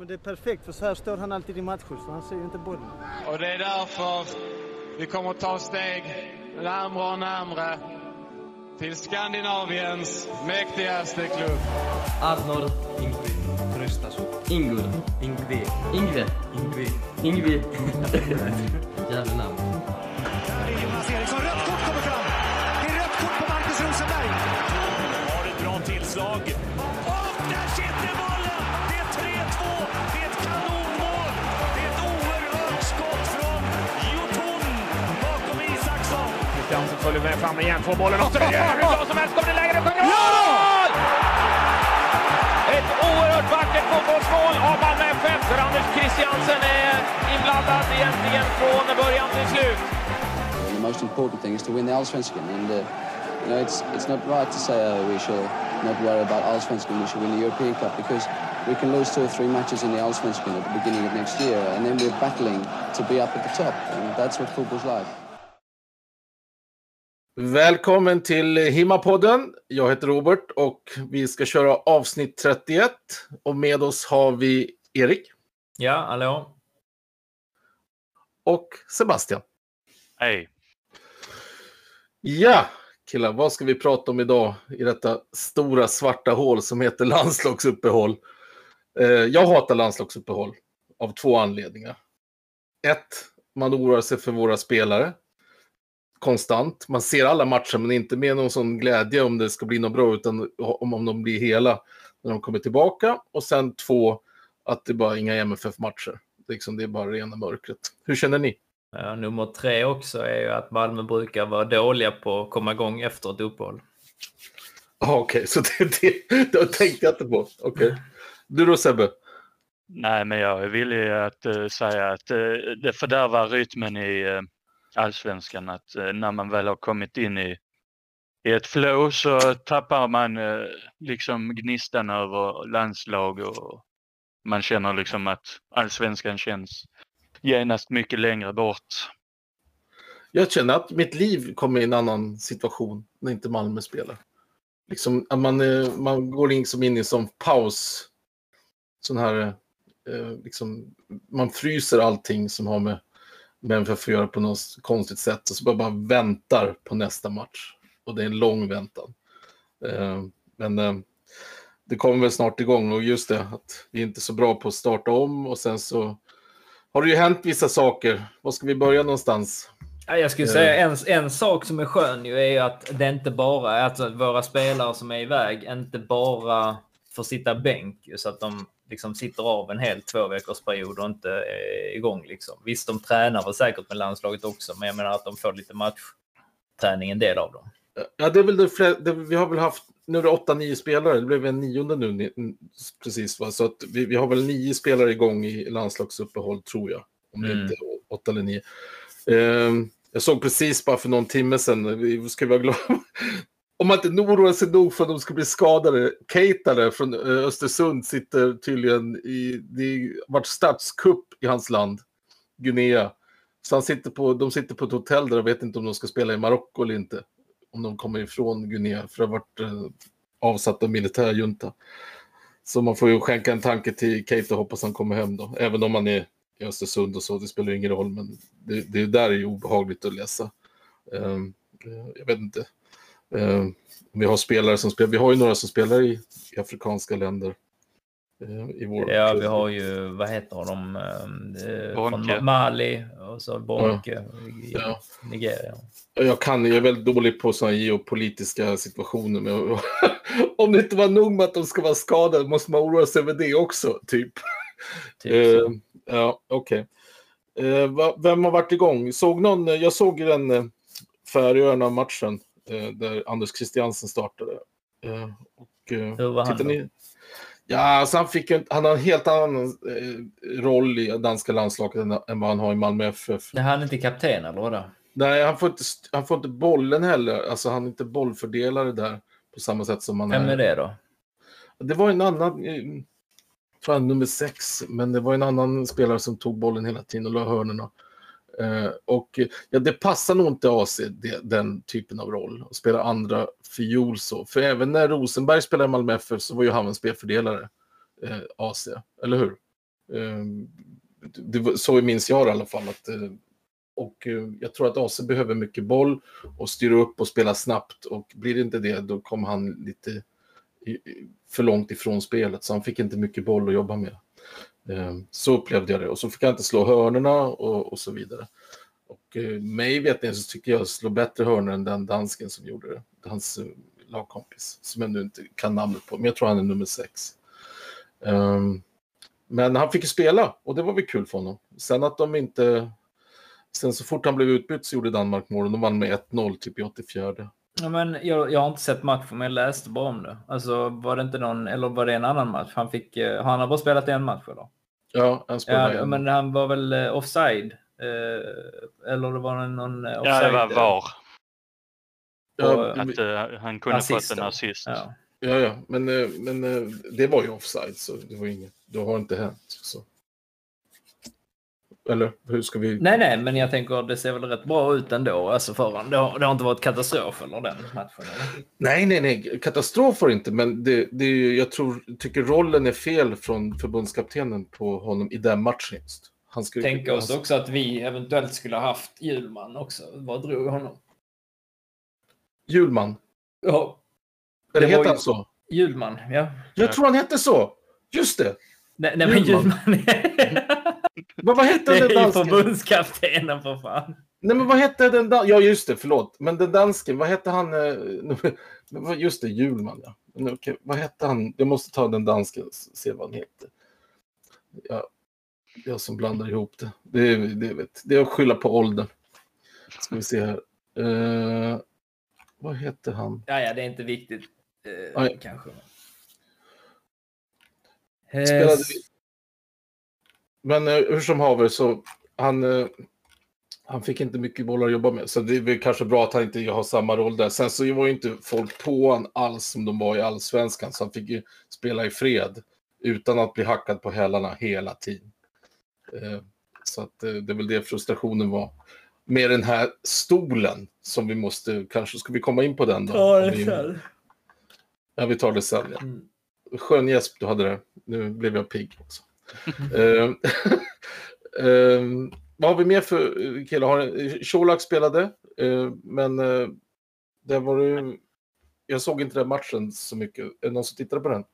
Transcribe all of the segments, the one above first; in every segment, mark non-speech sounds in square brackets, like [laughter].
Men det är perfekt för så här står han alltid i matcher så han ser ju inte bollen. Och det är därför vi kommer ta steg närmare och närmare till Skandinaviens mäktigaste klubb. Arnor Ingvi Tröstason. Ingur. Ingvi. Ingve. Ingvi. Ingvi. [laughs] Jävla namn. Där är Jonas Eriksson. Rött kort kommer fram. Det är rött kort på Marcus Rosenberg. Har ett bra tillslag. Följer med fram igen, får bollen och så är hur bra som helst. Kommer det läge, det sjunger mål! Ett oerhört vackert fotbollsmål av Malmö FF där Anders Christiansen är inblandad egentligen från början till slut. The most important thing is to win the Allsvenskan, and uh, you know it's it's not right to say uh, we should not worry about Allsvenskan. We should win the European Cup because we can lose two or three matches in the Allsvenskan at the beginning of next year, and then we're battling to be up at the top, and that's what football's like. Välkommen till Himapodden. Jag heter Robert och vi ska köra avsnitt 31. Och med oss har vi Erik Ja, hallå? och Sebastian. Hej. Ja, killar, vad ska vi prata om idag i detta stora svarta hål som heter [laughs] landslagsuppehåll? Eh, jag hatar landslagsuppehåll av två anledningar. Ett, man oroar sig för våra spelare konstant. Man ser alla matcher men inte med någon sån glädje om det ska bli något bra utan om, om de blir hela när de kommer tillbaka. Och sen två, att det bara är inga MFF-matcher. Liksom, det är bara rena mörkret. Hur känner ni? Ja, nummer tre också är ju att Malmö brukar vara dåliga på att komma igång efter ett uppehåll. Ah, Okej, så det, det, det tänkte jag inte på. Okej. Du då Sebbe? Nej, men jag är villig att eh, säga att uh, det fördärvar rytmen i uh, allsvenskan att eh, när man väl har kommit in i, i ett flow så tappar man eh, liksom gnistan över landslag och man känner liksom att allsvenskan känns genast mycket längre bort. Jag känner att mitt liv kommer i en annan situation när inte Malmö spelar. Liksom, att man, eh, man går liksom in i en sån paus. Sån här, liksom, man fryser allting som har med, att göra på något konstigt sätt och så bara, bara väntar på nästa match. Och det är en lång väntan. Eh, men eh, det kommer väl snart igång och just det att vi är inte så bra på att starta om och sen så har det ju hänt vissa saker. Var ska vi börja någonstans? Ja, jag skulle säga en, en sak som är skön ju är att det inte bara är att våra spelare som är iväg inte bara får sitta bänk så att de liksom sitter av en hel två veckors period och inte är igång. Liksom. Visst, de tränar väl säkert med landslaget också, men jag menar att de får lite matchträning, en del av dem. Ja, det är väl det, fler, det Vi har väl haft, nu är det åtta, nio spelare. Det blev en nionde nu precis. Va? Så att vi, vi har väl nio spelare igång i landslagsuppehåll tror jag. Om det Mm. inte är åtta eller nio. Ehm, jag såg precis bara för någon timme sedan, vi ska vara glada. Om man inte oroar sig nog för att de ska bli skadade. Keitare från eh, Östersund sitter tydligen i, det har varit statskupp i hans land, Guinea. Så han sitter på, de sitter på ett hotell där och vet inte om de ska spela i Marocko eller inte. Om de kommer ifrån Guinea, för det har varit eh, avsatt av militärjunta. Så man får ju skänka en tanke till Keita och hoppas han kommer hem då. Även om han är i Östersund och så, det spelar ju ingen roll. Men det, det där är ju obehagligt att läsa. Ehm, eh, jag vet inte. Om vi har spelare som spelar, vi har ju några som spelar i, i afrikanska länder. eh, I vår Ja, vi har ju, vad heter de, eh, från Bonke. Ma- Mali och så Bonke i Ja. Nigeria. Jag kan, jag är väldigt dålig på sådana geopolitiska situationer. Men [laughs] om det inte var nog med att de ska vara skadade måste man oroa sig över det också, typ. Typ Eh, ja, okej. Eh, va- vem har varit igång? Såg någon, eh, jag såg ju den eh, Färöarna-matchen eh, där Anders Christiansen startade. Eh, och, eh, Hur var han då? ni- Ja, alltså han, fick ju, han har en helt annan eh, roll i danska landslaget än, vad han har i Malmö FF. Det han inte kapten eller vadå? Nej, han får, inte, han får inte bollen heller. Alltså han är inte bollfördelare där på samma sätt som han Vem är det då? Det var en annan, eh, tror jag nummer sex, men det var en annan spelare som tog bollen hela tiden och la hörnorna. Eh, och ja, det passar nog inte AC, det, den typen av roll, att spela andra fiol så. För även när Rosenberg spelade i Malmö FF så var ju han en spelfördelare, eh, AC, eller hur? Eh, det var- så minns jag det i alla fall. Att, eh, och eh, jag tror att AC behöver mycket boll och styra upp och spela snabbt. Och blir det inte det, då kommer han lite i- för långt ifrån spelet. Så han fick inte mycket boll att jobba med. Ehm, så upplevde jag det. Och så fick han inte slå hörnorna och, och så vidare. Och eh, mig vet så tycker jag slå bättre hörnor än den dansken som gjorde det. Hans eh, lagkompis, som jag nu inte kan namnet på. Men jag tror han är nummer sex. Ehm, men han fick ju spela och det var väl kul för honom. Sen att de inte... Sen så fort han blev utbytt så gjorde Danmark mål och de vann med 1-0 typ i 84. Ja, men jag, jag har inte sett matchen, men jag läste bara om det. Alltså, var det inte någon, eller var det en annan match? Han fick, eh, har han bara spelat en match eller? Ja, han spelade Ja, en. men han var väl eh, offside? Eh, eller det var någon eh, offside? Ja, det var VAR. Ja, Att eh, han kunde fått en assist. Ja. ja, ja, men, men det var ju offside så det var inget. Det har inte hänt. Så. Eller hur ska vi... Nej, nej, men jag tänker det ser väl rätt bra ut ändå. Alltså för honom. Det, har, det har inte varit katastrof eller den matchen? Eller? Nej, nej, nej. Katastrof det inte, men det, det, är ju- jag tror, tycker rollen är fel från förbundskaptenen på honom i den matchen just. Han skulle, Tänka oss också att vi eventuellt skulle ha haft Hjulman också. Vad drog honom? Hjulman. Ja, Eller heter han så? Hjulman, ja. Jag tror han hette så. Just det. Nej, nej men Hjulman. [laughs] Men vad hette det den är ju dansken? förbundskaptenen för fan. Nej, men vad hette den dansken? Ja, just det, förlåt. Men den dansken, vad hette han? eh, [laughs] Just det, Hjulman, ja. Okej, vad hette han? Jag måste ta den dansken och se vad han heter. Ja, jag som blandar ihop det. Det är, det vet, det är att skylla på åldern. Ska vi se här. Eh, vad hette han? Ja, ja, det är inte viktigt. Nej. kanske. Spelade Men eh, hur som haver så han, eh, han fick inte mycket bollar att jobba med. Så det är väl kanske bra att han inte har samma roll där. Sen så var ju inte folk på han alls som de var i allsvenskan. Så han fick ju spela i fred utan att bli hackad på hälarna hela tiden. Eh, Så att det är väl det frustrationen var. Med den här stolen som vi måste, kanske ska vi komma in på den då? Ta det vi- sen. Ja, vi tar det sen. Ja. Mm. Skön gäsp du hade där. Nu blev jag pigg. Också. [laughs] Ehm, vad har vi mer för eh, killar? Colak spelade, eh, men eh, det var det, jag såg inte den matchen så mycket. Är det någon som tittade på den?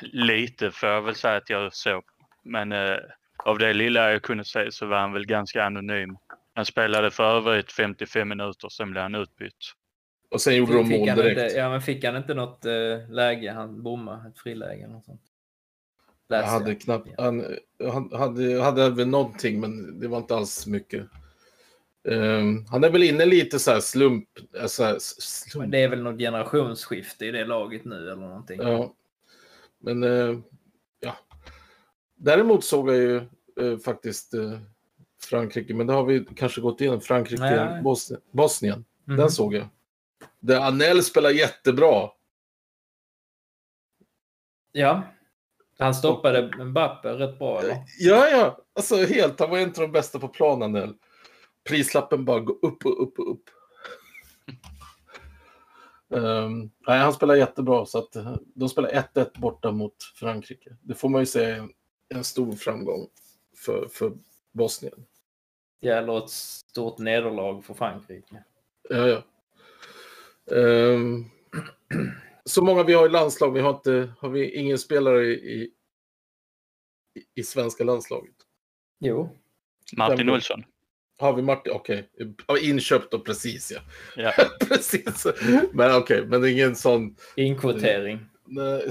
Lite får jag väl säga att jag såg. Men eh, av det lilla jag kunde se så var han väl ganska anonym. Han spelade för övrigt 55 minuter, sen blev han utbytt. Och sen gjorde de Fick mål han direkt. Inte, ja, men fick han inte något läge? Han bommade ett friläge eller något sånt. Jag hade knappt, han, han hade, hade väl någonting, men det var inte alls mycket. Ehm, han är väl inne lite så här slump. Så här, s- slump. Men det är väl något generationsskifte i det laget nu eller någonting. Ja. Men eh, ja. Däremot såg jag ju eh, faktiskt eh, Frankrike, men det har vi kanske gått igenom. Frankrike, Nej. Bosnien. Bosnien. Mhm. Den såg jag. Där Anel spelar jättebra. Ja. Han stoppade Mbappe rätt bra eller? Ja, ja. Alltså helt. Han var av de bästa på planen. Prislappen bara går upp och upp och upp. [laughs] Ehm, nej, han spelar jättebra. Så att, eh, de spelar 1-1 borta mot Frankrike. Det får man ju säga är en, stor framgång för, för Bosnien. Jävlar ett stort nederlag för Frankrike. Ja, ja. Ehm, [clears throat] så många vi har i landslag. Vi har, inte, har vi ingen spelare i, i, i svenska landslaget? Jo. Martin Vem? Olsson. Har vi Martin? Okej. Ja, Inköpt då, precis ja. Ja. [laughs] precis. Men okej, men det är ingen sån... Inkvotering. Nej,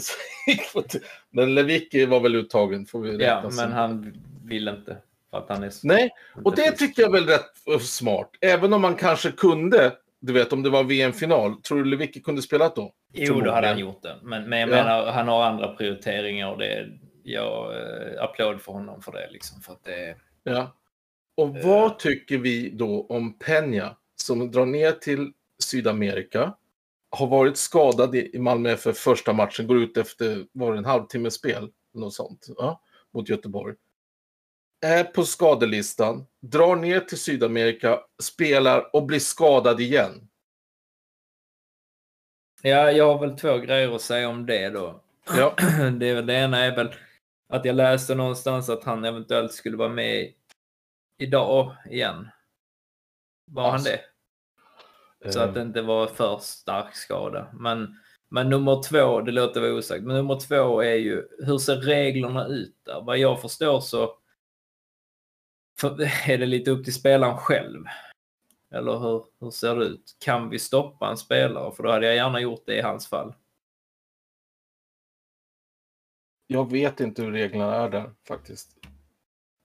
[laughs] men Lewicki var väl uttagen, får vi Ja, som. men han vill inte. För att han är Nej, och det tycker jag väl rätt smart. Även om man kanske kunde, du vet om det var VM-final, tror du Lewicki kunde spela då? Jo, då hade han gjort det. Men, men jag Ja. menar, han har andra prioriteringar och det jag eh, applåd för honom för det. Liksom, för att det Ja. Och vad tycker vi då om Peña som drar ner till Sydamerika, har varit skadad i i Malmö för första matchen, går ut efter, var det en halvtimme spel? Något sånt, ja, mot Göteborg. Är på skadelistan, drar ner till Sydamerika, spelar och blir skadad igen. Ja, jag har väl två grejer att säga om det då. Ja, [clears throat] Det, är väl, det ena är väl, att jag läste någonstans att han eventuellt skulle vara med idag igen. Var han det? Så att det inte var för stark skada. Men, men nummer två, det låter vara osagt, men nummer två är ju hur ser reglerna ut där? Vad jag förstår så för, [laughs] är det lite upp till spelaren själv. Eller hur, hur ser det ut? Kan vi stoppa en spelare? För då hade jag gärna gjort det i hans fall. Jag vet inte hur reglerna är där faktiskt.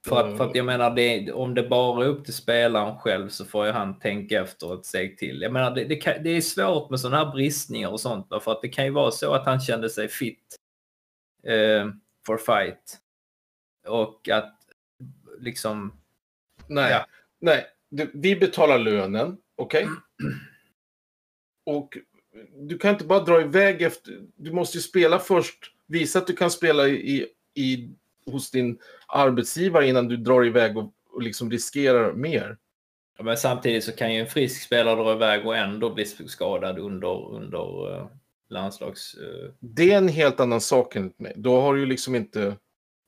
För att, för att jag menar, det, om det bara är upp till spelaren själv så får ju han tänka efter ett steg till. Jag menar, det, det, kan, det är svårt med sådana här bristningar och sånt. För att det kan ju vara så att han kände sig fit eh, for fight. Och att liksom... Nej, Ja. nej. Du, vi betalar lönen, okej? [clears throat] Och du kan inte bara dra iväg efter... Du måste ju spela först. Visa att du kan spela i, i, hos din arbetsgivare innan du drar iväg och, och liksom riskerar mer. Ja, Men samtidigt så kan ju en frisk spelare dra iväg och ändå bli skadad under, under uh, landslags... eh, Det är en helt annan sak enligt mig. Då har du ju liksom inte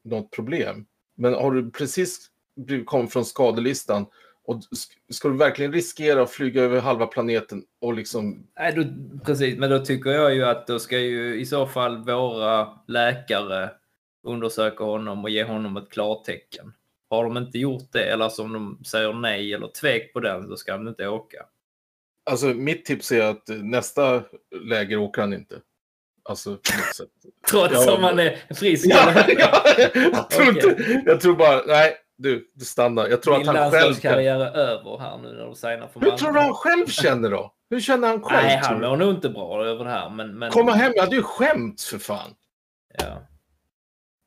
något problem. Men har du precis kommit från skadelistan och sk- ska du verkligen riskera att flyga över halva planeten och liksom... Nej, då, precis, men då tycker jag ju att då ska ju i så fall våra läkare undersöka honom och ge honom ett klartecken. Har de inte gjort det, eller som de säger nej eller tvek på den, så ska han inte åka. Alltså mitt tips är att nästa läger åker han inte. Alltså. [laughs] Trots Ja, om han är frisk. Ja, ja, jag, tror inte, [laughs] jag tror bara, nej, du, du stannar. Jag tror Din att han själv... landslagskarriär är över här nu när du signar för Hur tror du han själv känner då? Hur känner han själv? Nej, han mår nog inte bra över det här. Men, men, Komma hem, jag hade ju skämt för fan. Ja.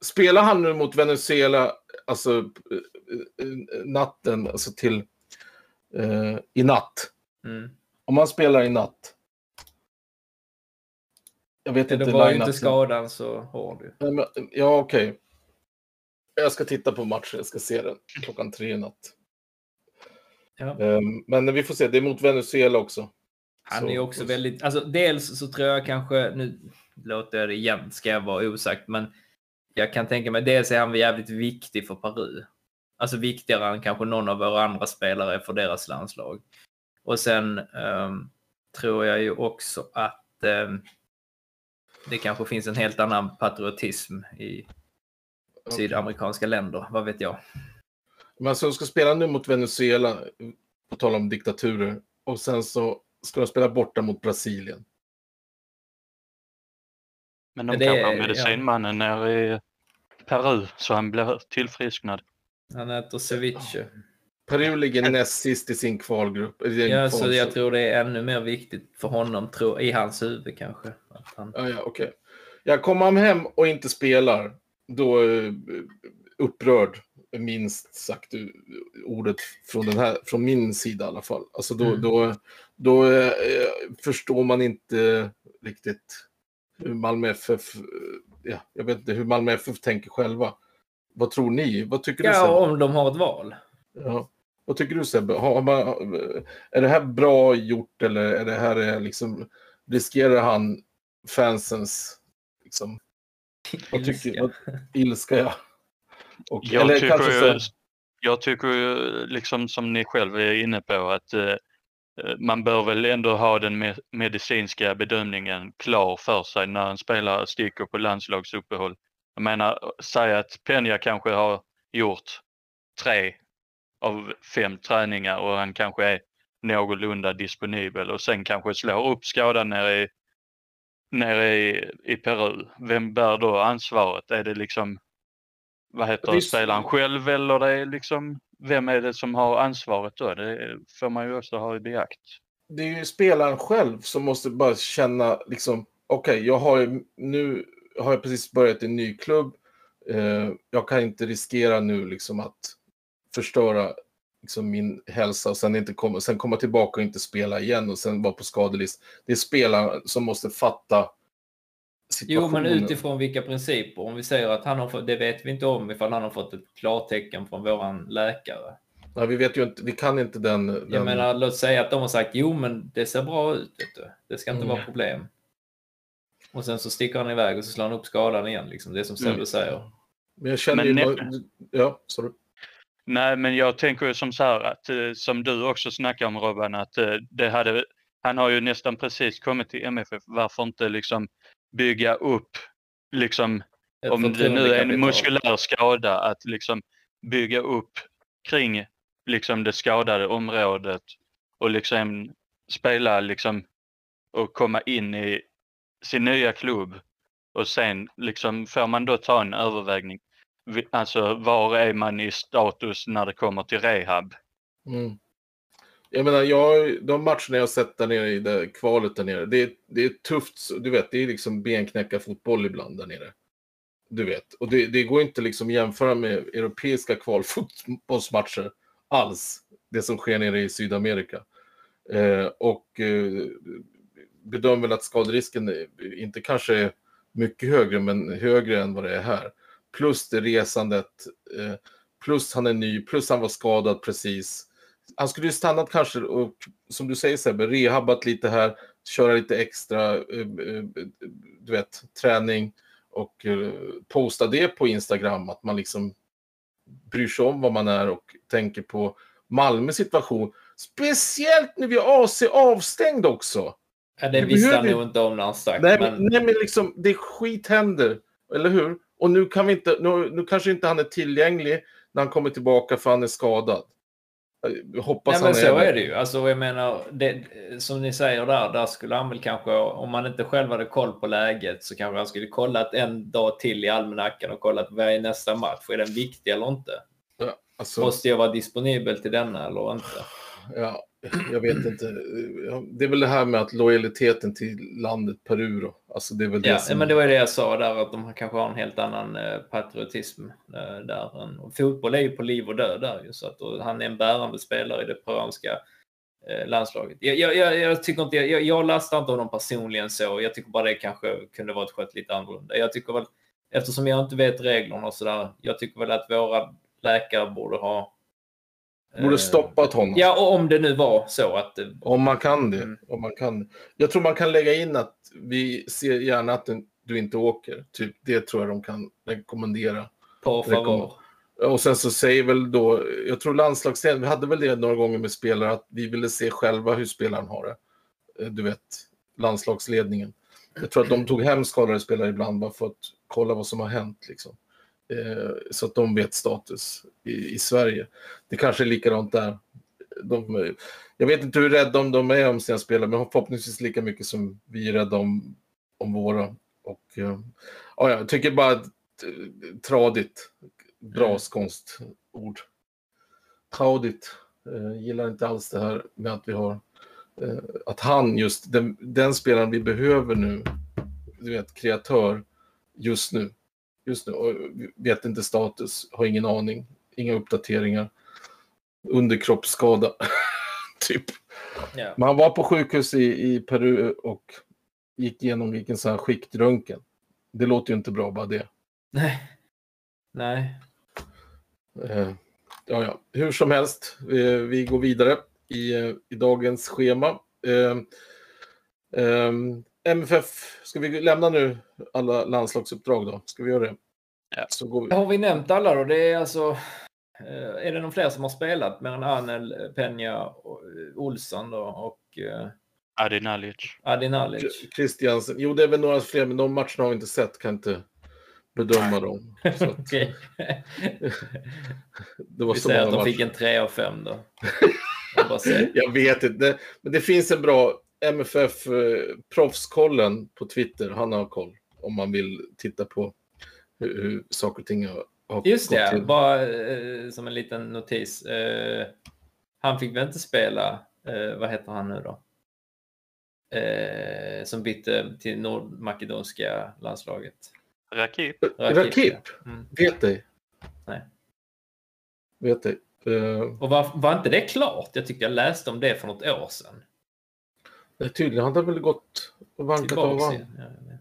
Spelar han nu mot Venezuela, alltså eh, eh, natten, alltså till eh, i natt. Mm. Om han spelar i natt. Jag vet Det inte. var ju inte skadan så hård Ja, okej. Jag ska titta på matchen, jag ska se den klockan tre i natt. Ja. Ehm, Men vi får se, det är mot Venezuela också. Han är ju också väldigt, alltså dels så tror jag kanske, nu låter jag det igen, ska jag vara osagt, men jag kan tänka mig, dels är han jävligt viktig för Peru. Alltså viktigare än kanske någon av våra andra spelare för deras landslag. Och sen ehm, tror jag ju också att ehm, det kanske finns en helt annan patriotism i sydamerikanska länder, vad vet jag. Men alltså, de ska spela nu mot Venezuela, på tal om diktaturer. Och sen så ska de spela borta mot Brasilien. Men de det kanske är- har ja. medicinmannen nere i Peru så han blir tillfrisknad. Han äter ceviche. Peru ligger näst sist i sin kvalgrupp. i sin Ja, så kval- jag tror det är ännu mer viktigt för honom, tror, i hans huvud kanske. Att han... Ja, ja, okej. Jag kommer han hem och inte spelar, då jag upprörd, minst sagt eh, ordet från, den här, från min sida i alla fall. Alltså då, Mm. då, då eh, förstår man inte riktigt hur Malmö FF, eh, ja, jag vet inte hur Malmö FF tänker själva. Vad tror ni? Vad tycker du Ja, om de har ett val. Ja. Vad tycker du Sebbe? Har man, är det här bra gjort eller är det här eh, liksom, riskerar han fansens liksom, vad tycker, vad, ilska ja. Och, Jag eller tycker, kanske ju, så, jag tycker ju, liksom som ni själv är inne på, att eh, eh, man bör väl ändå ha den me- medicinska bedömningen klar för sig när en spelare sticker på landslagsuppehåll. Jag menar, säg att Peña kanske har gjort tre av fem träningar och han kanske är någorlunda disponibel och sen kanske slår upp skadan nere i, nere i, i Peru. Vem bär då ansvaret? Är det liksom vad heter Visst. spelaren själv eller det är liksom, vem är det som har ansvaret då? Det får man ju också ha i beakt. det är ju spelaren själv som måste bara känna liksom, okej, jag har ju, nu har jag precis börjat en ny klubb. Eh, jag kan inte riskera nu liksom att förstöra liksom min hälsa och sen, inte komma, sen komma tillbaka och inte spela igen och sen vara på skadelist. Det är spelaren som måste fatta Jo, men utifrån vilka principer? Om vi säger att han har fått, det vet vi inte om ifall han har fått ett klartecken från våran läkare. Nej, vi vet ju inte, vi kan inte den... den... Jag menar, låt säga att de har sagt jo, men det ser bra ut. Vet du. Det ska inte Mm. vara problem. Och sen så sticker han iväg och så slår han upp skadan igen. Liksom. Det är som Sebbe Mm. säger. Men jag känner Men ju... ne- Ja, sorry. Nej, men jag tänker ju som så här att eh, som du också snackar om Robban, att eh, det hade, han har ju nästan precis kommit till MFF. Varför inte liksom bygga upp, liksom Ett om det nu är en muskulär skada, att liksom bygga upp kring liksom det skadade området och liksom spela liksom och komma in i sin nya klubb och sen liksom får man då ta en övervägning. Alltså var är man i status när det kommer till rehab? Mm. Jag menar, jag, de matcherna jag har sett där nere i det kvalet där nere, det, är- det är tufft. Du vet, det är liksom benknäcka fotboll ibland där nere. Du vet, och det, det går inte liksom jämföra med europeiska kvalfotbollsmatcher alls. Det som sker nere i Sydamerika. Eh, och eh, bedömer väl att skaderisken inte kanske är mycket högre, men högre än vad det är här. Plus det resandet, eh, plus han är ny, plus han var skadad precis. Han skulle ju stannat kanske och som du säger Sebbe, rehabbat lite här, köra lite extra, eh, eh, du vet, träning och posta det på Instagram, att man liksom bryr sig om vad man är och tänker på Malmös situation. Speciellt nu vid AC avstängd också. Ja, det Vi visste han nog inte om när han stack. Nej, men... men, nej, men liksom, det skit händer, eller hur? Och nu kan vi inte, nu, nu kanske inte han är tillgänglig när han kommer tillbaka för han är skadad. Jag hoppas Nej, han men så det. är det ju. Alltså, jag menar, det, som ni säger där, där skulle han väl kanske, om man inte själv hade koll på läget, så kanske han skulle kollat en dag till i almanackan och kollat vad är nästa match? Är den viktig eller inte? Ja, alltså, Måste jag vara disponibel till denna eller inte? ja, jag vet inte. Det är väl det här med att lojaliteten till landet Peru då. Alltså det är väl det Ja, som... men det var det jag sa där, att de kanske har en helt annan eh, patriotism eh, där. Och fotboll är ju på liv och död där ju, så att han är en bärande spelare i det peruanska eh, landslaget. Jag, jag, jag, jag, tycker inte, jag, jag lastar inte honom personligen så, jag tycker bara det kanske kunde varit skött lite annorlunda. Jag tycker väl, eftersom jag inte vet reglerna och sådär, jag tycker väl att våra läkare borde ha... Borde eh, stoppat honom. Ja, och om det nu var så att... eh, Om man kan det. Mm. Om man kan. Jag tror man kan lägga in att vi ser gärna att du inte åker. Typ, det tror jag de kan rekommendera. Rekommend- favor. Och sen så säger väl då, jag tror landslagsledningen, vi hade väl det några gånger med spelare, att vi ville se själva hur spelaren har det. Eh, Du vet, landslagsledningen. Jag tror att de tog hem skadade spelare ibland bara för att kolla vad som har hänt. Liksom. Eh, så att de vet status i, i Sverige. Det kanske är likadant där. De, jag vet inte hur rädda om de är om sina spelare, men förhoppningsvis lika mycket som vi är rädda om, om våra. Och, eh, ja, jag tycker bara att, eh, tradigt. Bra konstord. Tradigt. Eh, gillar inte alls det här med att vi har eh, att han just, den, den spelaren vi behöver nu, du vet, kreatör just nu. Just nu, och vet inte status, har ingen aning, inga uppdateringar. Underkroppsskada, [laughs] typ. Ja. Men han var på sjukhus i, i Peru och gick igenom gick en sån här skiktröntgen. Det låter ju inte bra bara det. Nej. Nej. Eh, ja, ja. Hur som helst, eh, vi går vidare i, eh, i dagens schema. Eh, eh, MFF, ska vi lämna nu alla landslagsuppdrag då? Ska vi göra det? Ja. Så går vi. Har vi nämnt alla då? Det är alltså... eh, Är det någon fler som har spelat mer än Anel, Peña, och, eh, Olsson då, och uh, Adi Nalic. Adi Nalic? Christiansen. Jo, det är väl några fler, men de matcherna har vi inte sett, kan inte bedöma dem. [laughs] Att, Okej. [laughs] det var Vi så säger många att de fick matcher. en 3 av 5 då. [laughs] Jag bara säger. Jag vet inte, men det finns en bra MFF eh, proffskollen på Twitter. Han har koll om man vill titta på hur, hur saker och ting har, har Just gått det, till. bara eh, som en liten notis. Eh, han fick väl inte spela, eh, vad heter han nu då? Eh, som bytte till nordmakedonska landslaget. Rakip. Rakip, Mm. vet dig. Nej. Vet dig. Och var, var inte det klart? Jag tyckte jag läste om det för något år sedan. Tydligen, han har väl gått och vankat av han. Ja, jag.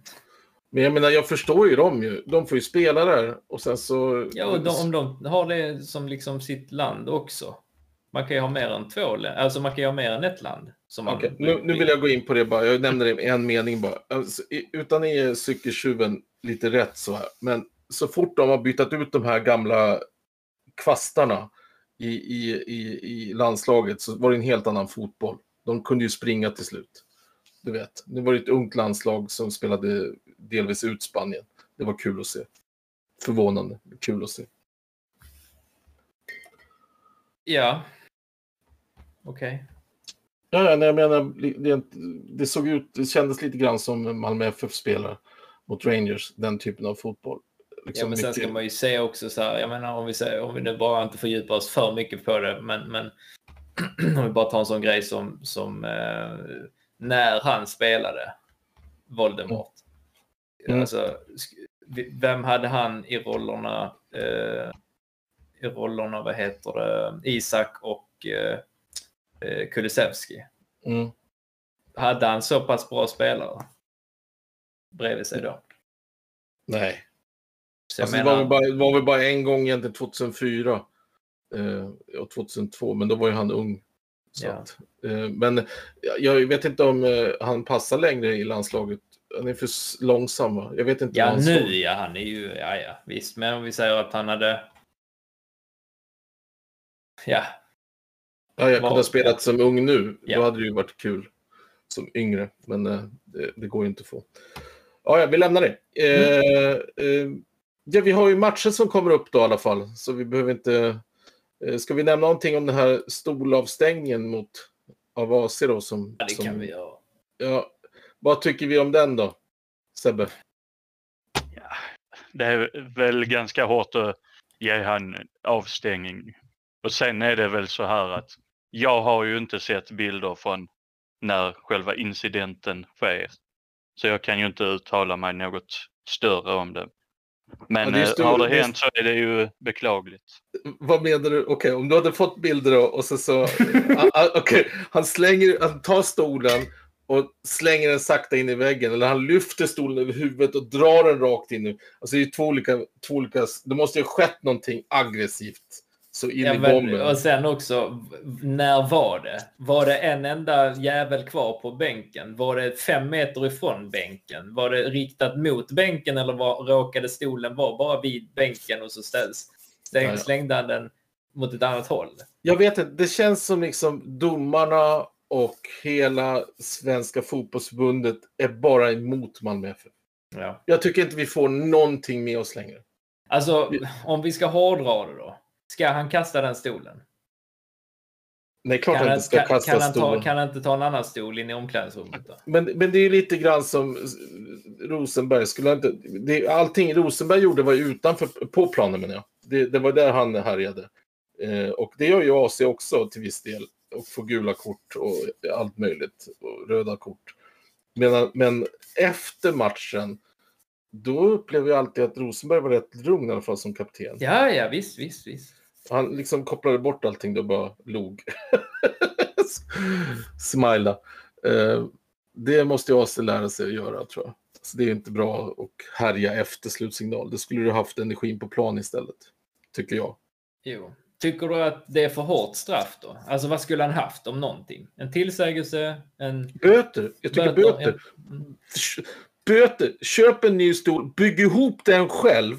Men jag menar, jag förstår ju dem ju. De får ju spela där och sen så... Ja, och de, om de har det som liksom sitt land också. Man kan ju ha mer än två alltså man kan ju ha mer än ett land. Som man Okej, nu, nu vill jag gå in på det bara. Jag nämner det i en mening bara. Alltså, i- utan att ge cykeltjuven lite rätt så här. Men så fort de har bytt ut de här gamla kvastarna i, i, i, i landslaget så var det en helt annan fotboll. De kunde ju springa till slut. Du vet, det var ett ungt landslag som spelade delvis ut Spanien. Det var kul att se. Förvånande, kul att se. Ja. Okej. Ja, ja, nej, jag menar, det, det såg ut, det kändes lite grann som Malmö FF spelar mot Rangers, den typen av fotboll. Liksom ja, men sen mycket- ska man ju se också så här, jag menar om vi, säger, om vi nu bara inte fördjupar oss för mycket på det, men, men [clears throat] om vi bara tar en sån grej som, som eh, när han spelade Voldemort. Mm. Alltså, sk- vi- vem hade han i rollerna, eh, i rollerna, vad heter det, Isak och eh, eh, Kulusevski? Mm. Hade han så pass bra spelare bredvid sig då? Nej. Så Alltså, det menar- var väl, bara, det var väl bara en gång egentligen 2004 eh, och 2002, men då var ju han ung. Ja. att, eh, men jag, vet inte om eh, han passar längre i landslaget. Han är för långsam va? Jag vet inte. Ja, nu står. ja, han är ju, ja, ja, visst. Men om vi säger att han hade... Ja, Ja, jag Var- kunde ha spelat som ung nu. Ja. Då hade det ju varit kul som yngre. Men det, det går ju inte att få. Ja, ja, vi lämnar det. Eh, eh, ja, vi har ju matcher som kommer upp då i alla fall. Så vi behöver inte... Eh, ska vi nämna någonting om den här stolavstängningen mot av AC då? Som, det som, kan vi göra. Ja, vad tycker vi om den då? Sebbe? Det är väl ganska hårt att ge han avstängning. Och sen är det väl så här att jag har ju inte sett bilder från när själva incidenten sker. Så jag kan ju inte uttala mig något större om det. Men Ja, det är eh, har det hänt så är det ju beklagligt. Vad menar du? Okej, om du hade fått bilder då, och så så... ah, ah, Okej, han slänger, han tar stolen och slänger den sakta in i väggen. Eller han lyfter stolen över huvudet och drar den rakt in. Alltså det är ju två olika, två olika... Det måste ju ha skett någonting aggressivt. Så in Ja, i bomben. och sen också, när var det? Var det en enda jävel kvar på bänken? Var det fem meter ifrån bänken? Var det riktat mot bänken eller var, råkade stolen vara bara vid bänken och så ställs, stäng, slängde han den mot ett annat håll? Jag vet inte, det känns som liksom domarna och hela Svenska fotbollsförbundet är bara emot Malmö FF. Ja. Jag tycker inte vi får någonting med oss längre. Alltså, om vi ska hårdra det då. Ska han kasta den stolen? Nej, klart Kan han inte ska kan, kasta kan, han ta, stolen. kan han inte ta en annan stol in i omklädningsrummet då? Men, men det är lite grann som Rosenberg. Skulle inte, det, allting Rosenberg gjorde var utanför, på planen menar jag. Det, det var där han härjade. Eh, och det gör ju AC också till viss del. Och får gula kort och allt möjligt. Och röda kort. Men, men efter matchen, då upplevde jag alltid att Rosenberg var rätt lugn i alla fall som kapten. Ja, ja, visst, visst, visst. Han liksom kopplade bort allting och bara log. [laughs] Smila. Eh, det måste jag också lära sig att göra tror jag. Så det är inte bra att härja efter slutsignal. Det skulle du haft energin på plan istället. Tycker jag. Jo. Tycker du att det är för hårt straff då? Alltså vad skulle han haft om någonting? En tillsägelse? En... Böter. Jag tycker böter. en- Mm. Böter. Köp en ny stol. Bygg ihop den själv.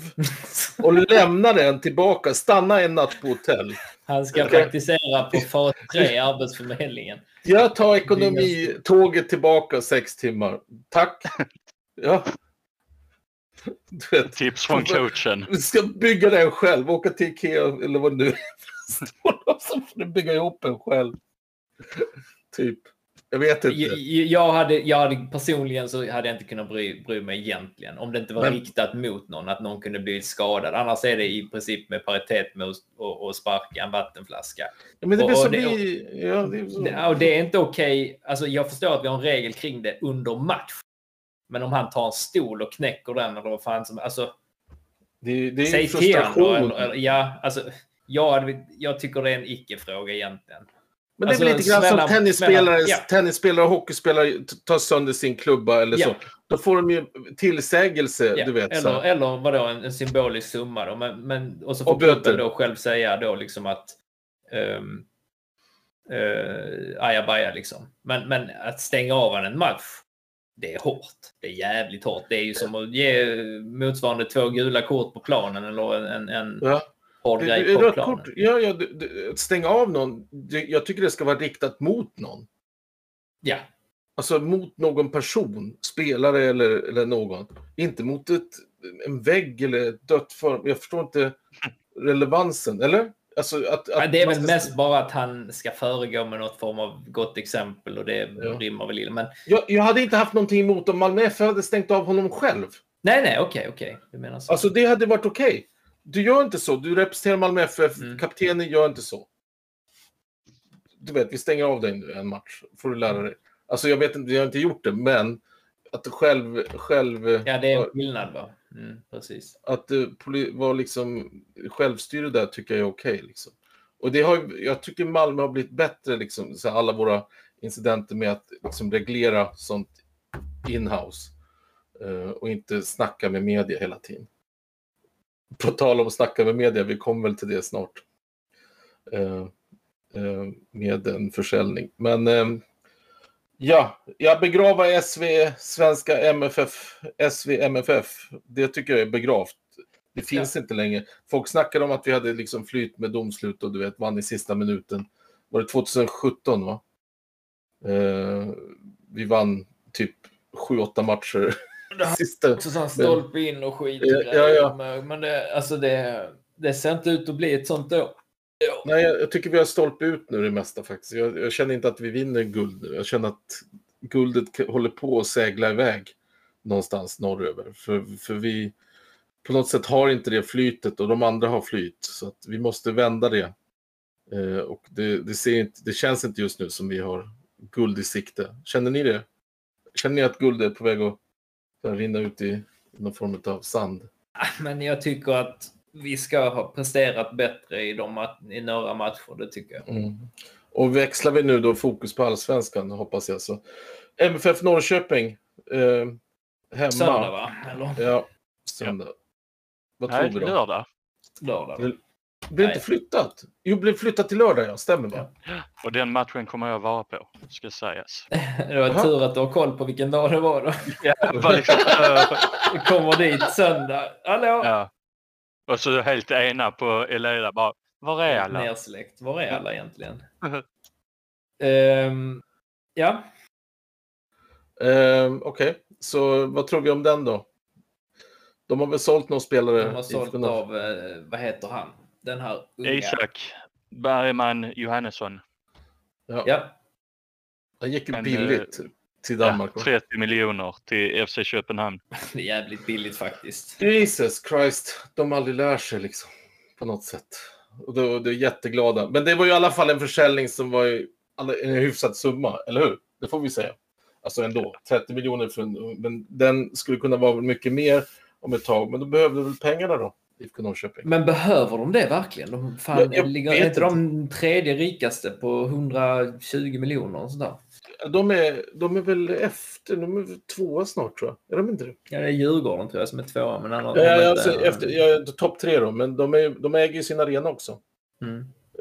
Och [laughs] lämna den tillbaka. Stanna en natt på hotell. Han ska praktisera på fas 3 i Arbetsförmedlingen. Jag tar ekonomitåget tillbaka sex timmar. Tack. Ja. Du vet, Tips från coachen. Du ska bygga den själv. Åka till Ikea eller vad det nu är. Så får du bygga ihop den själv. Typ. Jag vet inte. Jag, jag, hade, jag hade personligen så hade jag inte kunnat bry, bry mig egentligen. Om det inte var Men- riktat mot någon, att någon kunde bli skadad. Annars är det i princip med paritet med att och, och sparka en vattenflaska. Ja, men det och- och det- blir... Ja, det är och det är inte okej. Alltså, jag förstår att vi har en regel kring det under match. Men om han tar en stol och knäcker den eller vad fan som alltså, Det, det är Säg till honom ja, alltså, jag, jag tycker det är en icke-fråga egentligen. Men det är Alltså, väl lite grann smälla- som tennisspelare, smälla- ja. tennisspelare och hockeyspelare tar sönder sin klubba eller Ja. så. Då får de ju tillsägelse, Ja, du vet. så eller, här. eller vadå, en, en symbolisk summa då. Men, men, och så får Och klubben då själv säga då liksom att um, uh, ajabaja liksom. Men, men att stänga av en match, det är hårt. Det är jävligt hårt. Det är ju som att ge motsvarande två gula kort på planen eller en, en Ja. Rött kort, ja, ja, att stänga av någon. Jag tycker det ska vara riktat mot någon. Ja, Alltså mot någon person, spelare eller, eller någon. Inte mot ett, en vägg eller ett dött för. Jag förstår inte [laughs] relevansen, eller? Alltså att, att det är väl ska- mest bara att han ska föregå med något form av gott exempel och det Ja. rimmar väl illa. Men Jag, jag hade inte haft någonting emot om Malmö FF hade stängt av honom själv. nej, nej, okej, okej. Du menar så. Alltså det hade varit okej. Du gör inte så. Du representerar Malmö FF. Mm. Kaptenen gör inte så. Du vet, vi stänger av dig nu en match. får du lära dig. Alltså jag vet inte, jag har inte gjort det, men att du själv, själv ja, det är en skillnad va? Mm, precis. att uh, vara liksom självstyre där tycker jag är okej. liksom. Och det har, jag tycker Malmö har blivit bättre, liksom, så alla våra incidenter med att liksom, reglera sånt in-house. eh, och inte snacka med media hela tiden. På tal om att snacka med media, vi kommer väl till det snart. Eh, eh, med en försäljning. Men eh, ja, jag begravar SV, svenska MFF, SV MFF. Det tycker jag är begravt. Det finns inte längre. Folk snackar om att vi hade liksom flyt med domslut och du vet, vann i sista minuten. Var det 2017 va? Eh, vi vann typ 7-8 matcher. Sista. Också sån stolpe in och skit. Ja, ja, ja. Men- det, alltså det, det ser inte ut att bli ett sånt år. Nej, jag, jag tycker vi har stolpe ut nu det mesta faktiskt. Jag, jag känner inte att vi vinner guld nu. Jag känner att guldet håller på att segla iväg någonstans norröver. För, för vi på något sätt har inte det flytet och de andra har flyt. Så att vi måste vända det. Eh, och det, det, ser inte, det känns inte just nu som vi har guld i sikte. Känner ni det? Känner ni att guld är på väg att att rinna ut i någon form av sand? Men jag tycker att vi ska ha presterat bättre i, de, i några matcher, det tycker jag. Mm. Och växlar vi nu då fokus på allsvenskan, hoppas jag. Så. MFF Norrköping. Eh, hemma. Söndag va? Eller Ja, söndag. Vad Nej, tror vi då? lördag. lördag? Blir inte flyttat? Jo, blev flyttat till lördag, ja. Stämmer va? Och den matchen kommer jag vara på, ska sägas. [laughs] Det var tur att du har koll på vilken dag det var då. [laughs] Bara liksom, äh, [laughs] Du kommer dit söndag. Hallå! ja. Och så helt ena på Eleda bara, var är alla? Nersläckt. Var är alla egentligen? Ehm, ja, Eh, Okej, så vad tror vi om den då? De har väl sålt någon spelare? de har sålt av, eh, vad heter han? Den här unga. Isak Bergman Johannesson. Ja. Ja, Han gick ju Men, billigt eh, till Ja, Danmark. va? 30 miljoner till FC Köpenhamn. [laughs] det är jävligt billigt faktiskt. Jesus Christ, de aldrig lär sig liksom. På något sätt. Och då, då är jätteglada. Men det var ju i alla fall en försäljning som var alla- en hyfsad summa, eller hur? Det får vi säga. Alltså ändå, 30 miljoner för en, men den skulle kunna vara mycket mer om ett tag. Men då behövde väl pengarna då, IFK Norrköping. Men behöver de det verkligen? De, fan, Jag- jag ligger, vet är inte de tredje rikaste på 120 miljoner och sådär? De är, de är väl efter, de är tvåa snart tror jag. Är de inte det? Ja, det är Djurgården tror jag som är tvåa. Men annars Ja, ja, inte- alltså, efter, ja, topp tre då, men de, är, de äger ju sin arena också. Mm.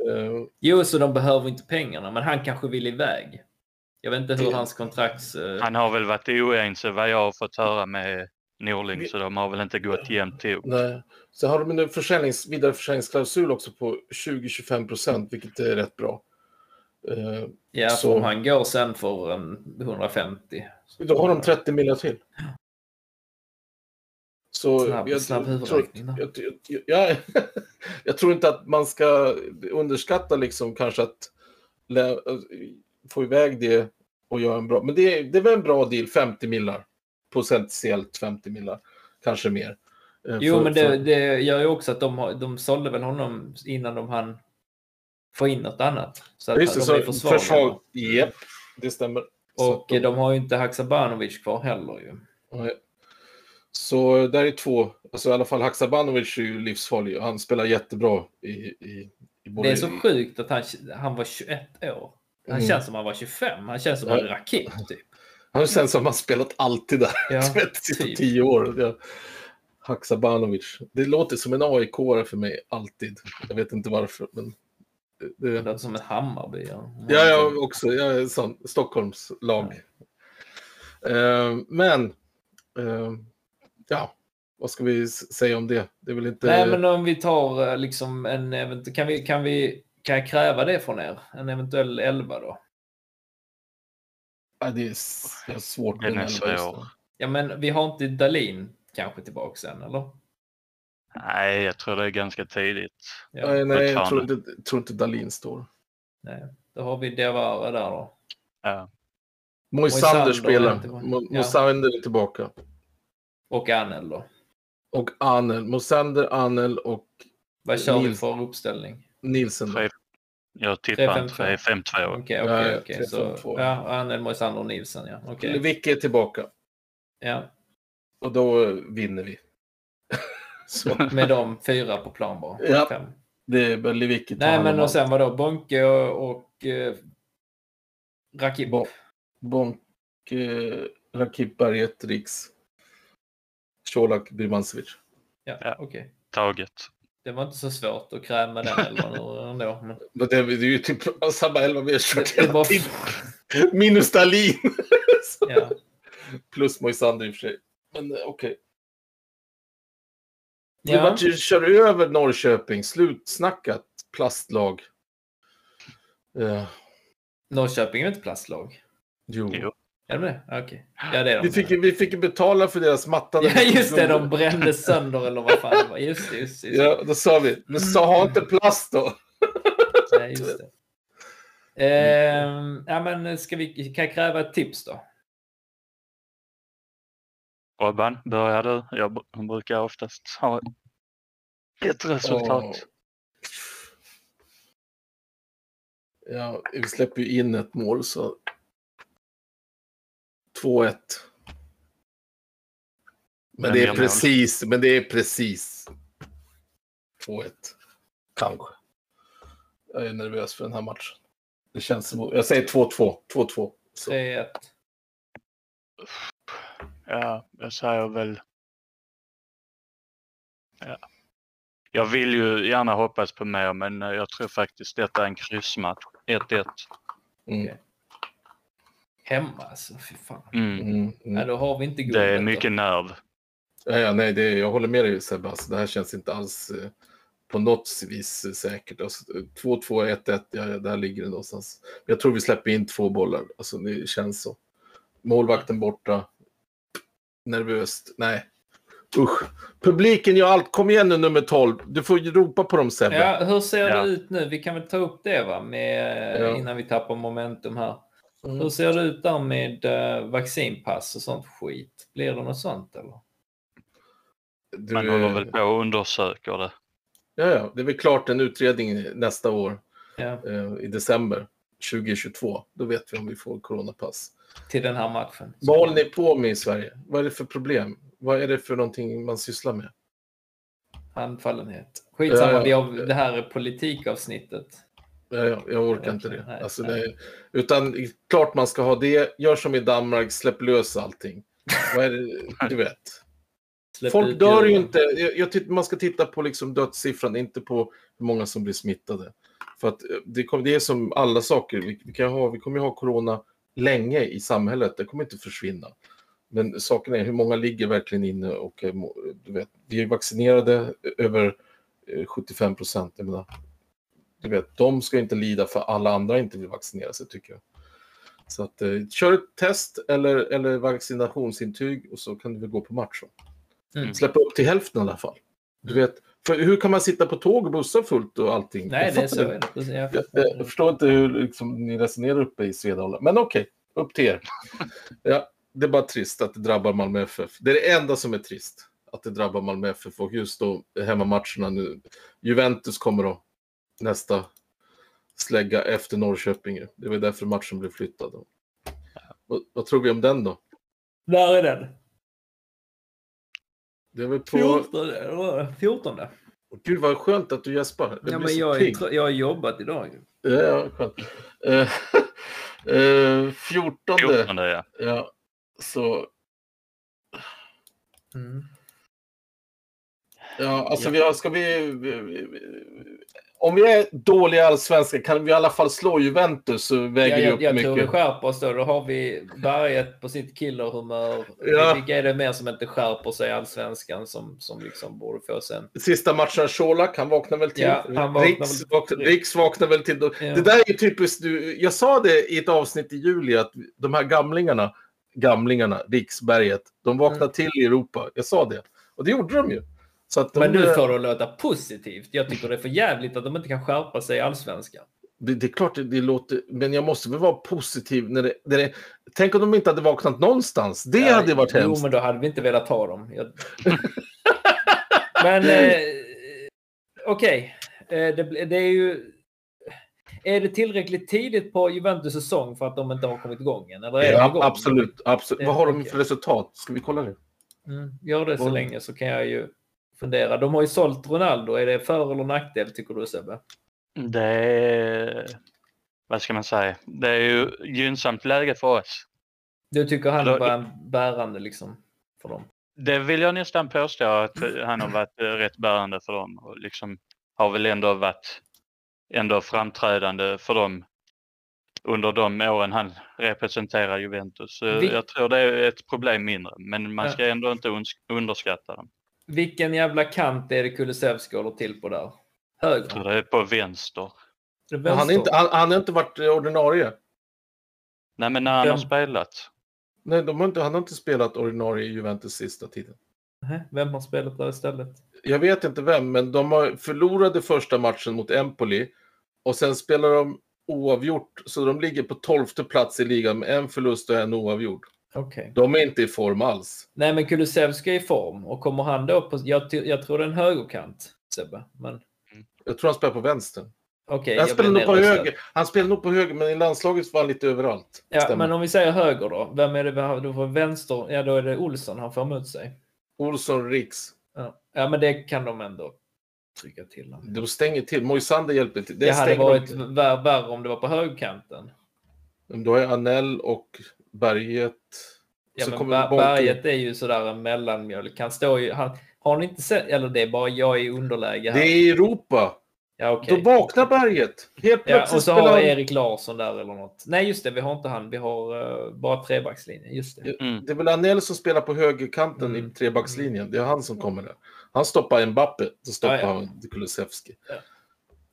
Eh, Jo, så de behöver inte pengarna, men han kanske vill iväg. Jag vet inte hur Det- hans kontrakts... eh, Han har väl varit oense vad jag har fått höra med Norling, så de har väl inte gått jämnt ihop. Nej. Så har de en försäljnings, vidareförsäljningsklausul också på 20-25 procent, vilket är rätt bra. Eh, Ja, Så- om han går sen för um, 150. då har de 30 miljoner till. Så Snabb- jag, snabb tror, huvudräkning jag, jag, jag, [laughs] jag tror inte att man ska underskatta liksom kanske att lä, få iväg det och göra en bra... Men det, är- det är väl en bra deal, 50 millar. Potentiellt 50 millar. Kanske mer. Eh, Jo, för- men det, för- det gör ju också att de, de sålde väl honom innan de hann få in något annat. Så att Just de så är för svaga. försvag... Japp, det stämmer. Och de har ju inte Haksabanovic kvar heller ju. Så där är två, alltså i alla fall Haksabanovic är ju livsfarlig. Han spelar jättebra i, i, i både... Det är så sjukt att han, han var 21 år. Han Mm. känns som han var 25. Han känns som en raket typ. Han känns som att han spelat alltid där. Ja, [laughs] vet, sista typ. tio år. Ja. Haksabanovic. Det låter som en aik för mig, alltid. Jag vet inte varför, men... Det, låter som ett Hammarby. Ja, Ja, jag också. Jag är sån. Stockholms lag. Eh, men, eh, ja, vad ska vi säga om det? Det är väl inte... Nej, men om vi tar eh, liksom en. Kan, vi, kan, vi, kan jag kräva det från er? En eventuell 11 då? Det är, s- det är svårt. Den är svår. Ja, men vi har inte Dalin kanske tillbaka sen, eller? Nej, jag tror det är ganska tidigt. Ja. Nej, nej, jag tror inte, tror inte Dalin står. Nej. Då har vi Diawara där då. Ja. Moisander spelar. Moisander är tillbaka. Och Anel då. Och Anel. Moisander, Anel och Vad kör vi Nils- för uppställning? Nilsen. Tre- Jag tippar en 3-5-2. 3-5-2. Okej, okej, ja, okej. 3-5-2. Så, ja, Anel, Moisander och Nilsen, ja. Okej. Lewicki är tillbaka. Ja. Och då vinner vi. [laughs] Så, Med de fyra på plan bara. Ja. Fem. det är Lewicki Nej, men och sen vadå? Bonke och, och eh, Rakip. Bon- Bonk, eh, Rakip Berget, Riks. Colak, Birmancevic. Ja, Ja. okej. Taget. Det var inte så svårt att kräma den elvan [laughs] ändå. Men Men det, det är ju typ samma elva vi har kört hela var... tiden. Minus Dahlin. [laughs] Ja. Plus Moisander i och för sig. Men eh, okej. Vi Ja. ju- kör över Norrköping. Slutsnackat. Plastlag. Eh, Norrköping är inte plastlag. jo. Jo. Är de det? Okej. Ja, det är de. Vi fick, vi fick betala för deras matta. Ja, just det. De brände sönder eller vad fan det var. Just det, just. Just. Ja, då sa vi. Men sa ha inte plast då. [laughs] Nej, just det. Ehm, ja, men ska vi, kan jag kräva ett tips då? Robban, börjar du? Jag br- brukar oftast ha ett resultat. Ja, vi släpper ju in ett mål så. 2-1. Men Vem det är precis, men det är precis 2-1. Kanske. Jag är nervös för den här matchen. Det känns som, jag säger 2-2. 2-2. Så. 3-1. Ja, jag säger väl... Ja. Jag vill ju gärna hoppas på mer, men jag tror faktiskt detta är en kryssmatch. 1-1. Mm. Hemma alltså, fy fan. Mm. Mm, Nej, mm. då har vi inte guldet. Det är då. mycket nerv. Ja, ja, nej, det, jag håller med dig Sebbe. Alltså, det här känns inte alls eh, på något vis eh, säkert. Alltså, 2-2, 1-1, ja, ja, där ligger det någonstans. Jag tror vi släpper in två bollar. Alltså, det känns så. Målvakten borta. Nervöst. Nej. Usch. Publiken gör allt. Kom igen nu nummer 12. Du får ju ropa på dem Sebbe. Ja, hur ser Ja. det ut nu? Vi kan väl ta upp det va? Med, Ja. innan vi tappar momentum här. Mm. Hur ser det ut där med uh, vaccinpass och sånt skit? Blir det något sånt eller? Du, Man håller väl på och undersöker det. ja, ja, det är väl klart en utredning nästa år. Ja, Eh, I december 2022. Då vet vi om vi får coronapass. till den här matchen. Vad håller ni på med i Sverige? Vad är det för problem? Vad är det för någonting man sysslar med? Handfallenhet. Skitsamma, Ja, ja. vi har, det här är politikavsnittet. Ja, ja, jag orkar inte det. Nej, Alltså, nej. det utan klart man ska ha det. Gör som i Danmark, släpp lös allting. Vad är det? Du vet. [laughs] Släpp Folk dör ju inte. Jag, jag man ska titta på liksom dödssiffran, inte på hur många som blir smittade. För att eh, det, kom, det är som alla saker. Vi, vi, kan ha, vi kommer ju ha corona länge i samhället. Det kommer inte försvinna. Men saken är hur många ligger verkligen inne och eh, du vet, vi är vaccinerade över eh, 75 procent. Du vet, de ska inte lida för alla andra inte vill vaccinera sig tycker jag. Så att eh, kör ett test eller, eller vaccinationsintyg och så kan du väl gå på match. Mm. Släppa upp till hälften i alla fall. Du vet, för hur kan man sitta på tåg och bussar fullt och allting? Nej, Jag det är så. det. Jag Jag, jag förstår inte hur liksom, ni resonerar uppe i Svedala. Men okej, upp till er. [laughs] Ja, det är bara trist att det drabbar Malmö FF. Det är det enda som är trist. Att det drabbar Malmö FF och just då hemmamatcherna nu. Juventus kommer då nästa slägga efter Norrköping. Det var därför matchen blev flyttad. Vad, vad tror vi om den då? Där är den. Det är väl på... 14. eller vad var det? 14. Gud vad skönt att du gäspar. Ja, men jag, är, pigg. trö- jag har jobbat idag. Ja, ja, skönt. Eh, [laughs] eh, 14. 14 ja. Ja, så Mm. Ja, alltså vi har, ska vi, Om vi är dåliga i allsvenskan kan vi i alla fall slå Juventus så väger Ja, jag, upp jag tror vi mycket. skärper oss då. Då har vi Berget på sitt killerhumör. Ja. Vilka är det mer som inte skärper sig i allsvenskan som, som liksom borde få sig en... Sista matchen Colak, han vaknar väl till. Ja, han vaknar Riks, väl- vaknar, Riks vaknar väl till. Ja. Det där är ju typiskt, du, jag sa det i ett avsnitt i juli att de här gamlingarna, gamlingarna, Riksberget, de vaknar Mm. till i Europa. Jag sa det. Och det gjorde de ju. Så att de, Men nu eh, får det att låta positivt. Jag tycker det är för jävligt att de inte kan skärpa sig i allsvenskan. det, det är klart det, det låter, men jag måste väl vara positiv när det, när det Tänk om de inte hade vaknat någonstans. Det Ja, hade varit Jo, hemskt. men då hade vi inte velat ha dem. Jag... [laughs] men eh, okej. Eh, det, det är ju... Är det tillräckligt tidigt på Juventus säsong för att de inte har kommit igång än? Eller är Ja, igång? absolut. absolut. Vad har de okej. för resultat? Ska vi kolla det? Mm, gör det så länge så kan jag ju fundera. De har ju sålt Ronaldo. Är det för eller nackdel tycker du Sebbe? Det är, vad ska man säga, det är ju gynnsamt läge för oss. Du tycker han var en bärande liksom för dem? Det vill jag nästan påstå att han har varit eh, rätt bärande för dem och liksom har väl ändå varit ändå framträdande för dem under de åren han representerar Juventus. Vi- Jag tror det är ett problem mindre, men man ska ändå inte underskatta dem. Vilken jävla kant är det Kulusevski håller till på där? Höger? Det är på vänster. Är Han har vänster? inte, han, han har inte varit ordinarie. Nej, men när han Vem- har spelat. Nej, de har inte, han har inte spelat ordinarie i Juventus sista tiden. Vem har spelat där istället? Jag vet inte vem, men de har förlorade första matchen mot Empoli och sen spelar de oavgjort, så de ligger på tolfte plats i ligan med en förlust och en oavgjord. Okej. De är inte i form alls. Nej, men Kulusevski är i form och kommer han då på... Jag, jag tror det är en högerkant, Sebbe. Men Jag tror han spelar på vänstern. okej. han, spelar nog på höger. han spelar nog på höger, men i landslaget var han lite överallt. Ja, Stämmer. men om vi säger höger då. Vem är det vi har? Då får vänster... Ja, då är det Olsson han får emot sig. Olsson, Riks. Ja, ja men det kan de ändå trycka till. honom. De stänger till. Moisander hjälper till. Det Det hade varit de värre om det var på högerkanten. Då är Anell och Berget. Ja, Så men kommer Ber-. Berget är ju sådär en mellanmjölk. Han står ju... Han, har ni inte sett... Eller det är bara jag i underläge här. Det är Europa. Ja, okej. Då vaknar Berget. Helt Ja, och så spelar har Erik Larsson där eller något. Nej, just det. Vi har inte han. Vi har uh, bara trebackslinjen. Just det. Mm. Det är väl Anel som spelar på högerkanten Mm. i trebackslinjen. Det är han som kommer där. Han stoppar Mbappe, så stoppar Ja, ja. han Kulusevski.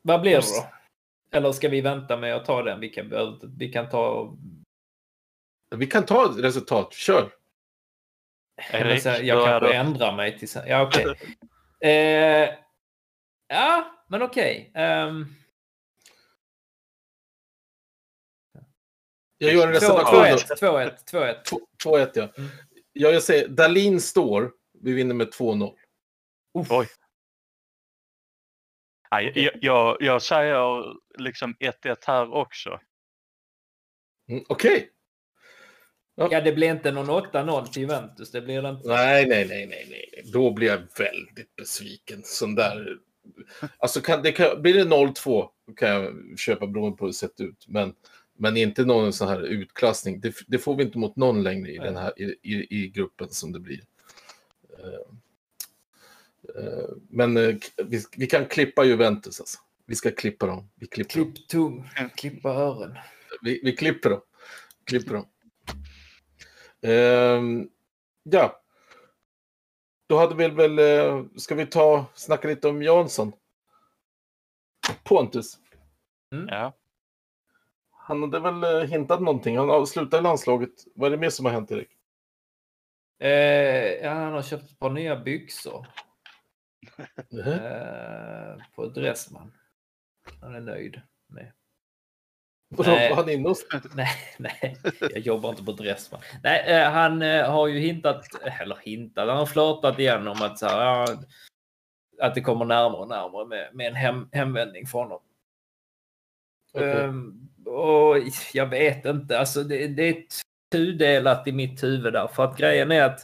Vad blir det då? Eller ska vi vänta med att ta den? Vi kan, vi kan ta... Vi kan ta ett resultat, kör! Erik, jag börjar kanske du. ändrar mig till... sen- Ja, okej. [laughs] eh, ja, men okej. Ehm, Jag gör en två- reservation. 2-1. 2-1. 2-1. 2-1 ja. Mm. ja. Jag säger, Dalin står, vi vinner med 2-0. Oj. Nej, jag, jag, jag säger liksom 1-1 här också. Mm, Okej! Ja, det blir inte någon 8-0 till Juventus. Det blir det inte. Nej, nej, nej, nej, nej. Då blir jag väldigt besviken. Sån där... Alltså, kan, det kan, blir det 0-2 kan jag köpa beroende på hur det sett ut. Men, men inte någon sån här utklassning. Det, det får vi inte mot någon längre i, Nej. den här, i, i, i gruppen som det blir. Eh, eh, men eh, vi, vi kan klippa Juventus alltså. Vi ska klippa dem. Vi klipper. Klipp tung, klippa öron. Vi, vi klipper dem. Klipper dem. Ehm, ja. Då hade vi väl, eh, ska vi ta, snacka lite om Jansson? Pontus. Ja. Han hade väl eh, hintat någonting. Han avslutade landslaget. Vad är det mer som har hänt Erik? Eh, ja, han har köpt ett par nya byxor eh, på Dressman. Han är nöjd med. Vadå, nej. var han inne hos... [laughs] Nej, nej, jag jobbar inte på Dressman. Nej, eh, han eh, har ju hintat, eller hintat, han har flörtat igen om att, så här, att det kommer närmare och närmare med, med en hem, hemvändning från honom. Okej. Ehm, och jag vet inte, alltså det, det är tudelat i mitt huvud där. För att grejen är att,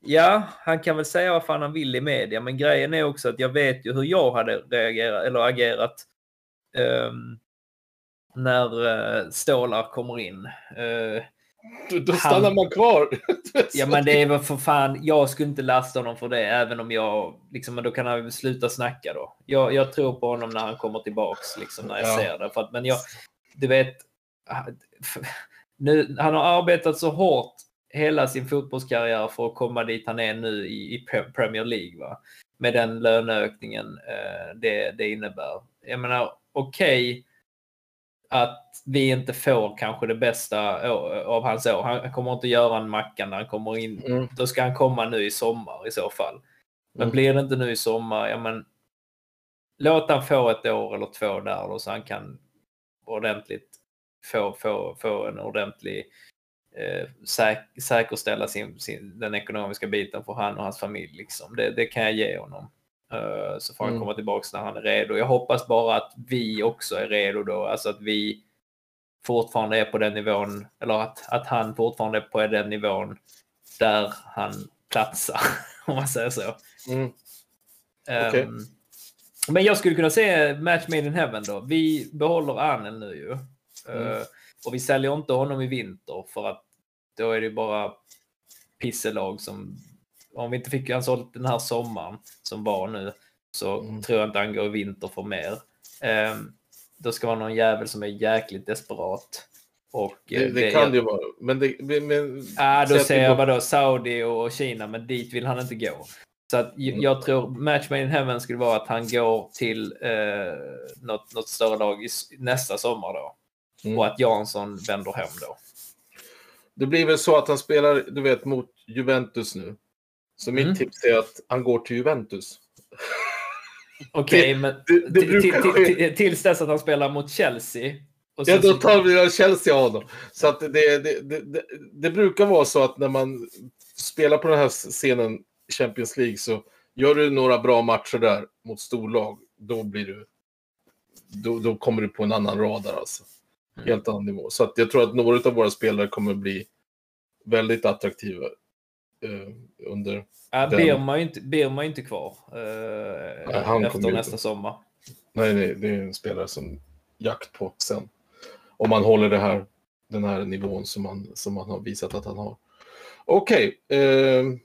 ja, han kan väl säga vad fan han vill i media, men grejen är också att jag vet ju hur jag hade reagerat, eller agerat ehm, när uh, Stålar kommer in. Eh, Då, då stannar Han- man kvar. [laughs] Ja, men det är väl för fan. Jag skulle inte lasta honom för det, även om jag liksom, men då kan han sluta snacka då. Jag, jag tror på honom när han kommer tillbaks, liksom när jag Ja. ser det. För att, men jag, du vet, nu, han har arbetat så hårt hela sin fotbollskarriär för att komma dit han är nu i, i Pre- Premier League. Va? Med den löneökningen eh, det, det innebär. Jag menar, okej att vi inte får kanske det bästa av hans år. Han kommer inte göra en macka när han kommer in. Mm. Då ska han komma nu i sommar i så fall. Men Mm. blir det inte nu i sommar, ja men låt han få ett år eller två där då så han kan ordentligt få, få, få en ordentlig eh, säk, säkerställa sin, sin, den ekonomiska biten för han och hans familj. Liksom. Det, det kan jag ge honom. Eh, så får han Mm. komma tillbaka när han är redo. Jag hoppas bara att vi också är redo då. Alltså att vi fortfarande är på den nivån, eller att, att han fortfarande är på den nivån där han platsar, [laughs] om man säger så. Mm. Ehm, Okej. men jag skulle kunna se Match Made in Heaven då. Vi behåller Arnen nu ju. Mm. Eh, och vi säljer inte honom i vinter för att då är det bara pisselag som... Om vi inte fick han sålt den här sommaren som var nu så Mm. tror jag inte han går i vinter för mer. Ehm, då ska vara någon jävel som är jäkligt desperat. Och, Det, eh, det kan det ju vara. Men det... Men, Ja, då säger det jag vadå Saudi och Kina, men dit vill han inte gå. Så att Mm. jag tror Match Made in Heaven skulle vara att han går till eh, något, något större lag nästa sommar då. Mm. Och att Jansson vänder hem då. Det blir väl så att han spelar, du vet, mot Juventus nu. Så mitt Mm. tips är att han går till Juventus. [laughs] Okej, men det- det brukar tills dess att han spelar mot Chelsea. Ja, då tar vi Chelsea av dem. Så att det, det, det, brukar vara så att när man spelar på den här scenen Champions League så gör du några bra matcher där mot storlag, då blir du... Då, då kommer du på en annan radar alltså. Mm. Helt annan nivå. Så att jag tror att några av våra spelare kommer bli väldigt attraktiva under... ja, den- Birma är ju inte, Birma är inte kvar eh, Nej, efter nästa inte. sommar. Nej, nej, det är en spelare som jakt på sen. Om man håller det här, den här nivån som man, som man har visat att han har. Okej. ehm,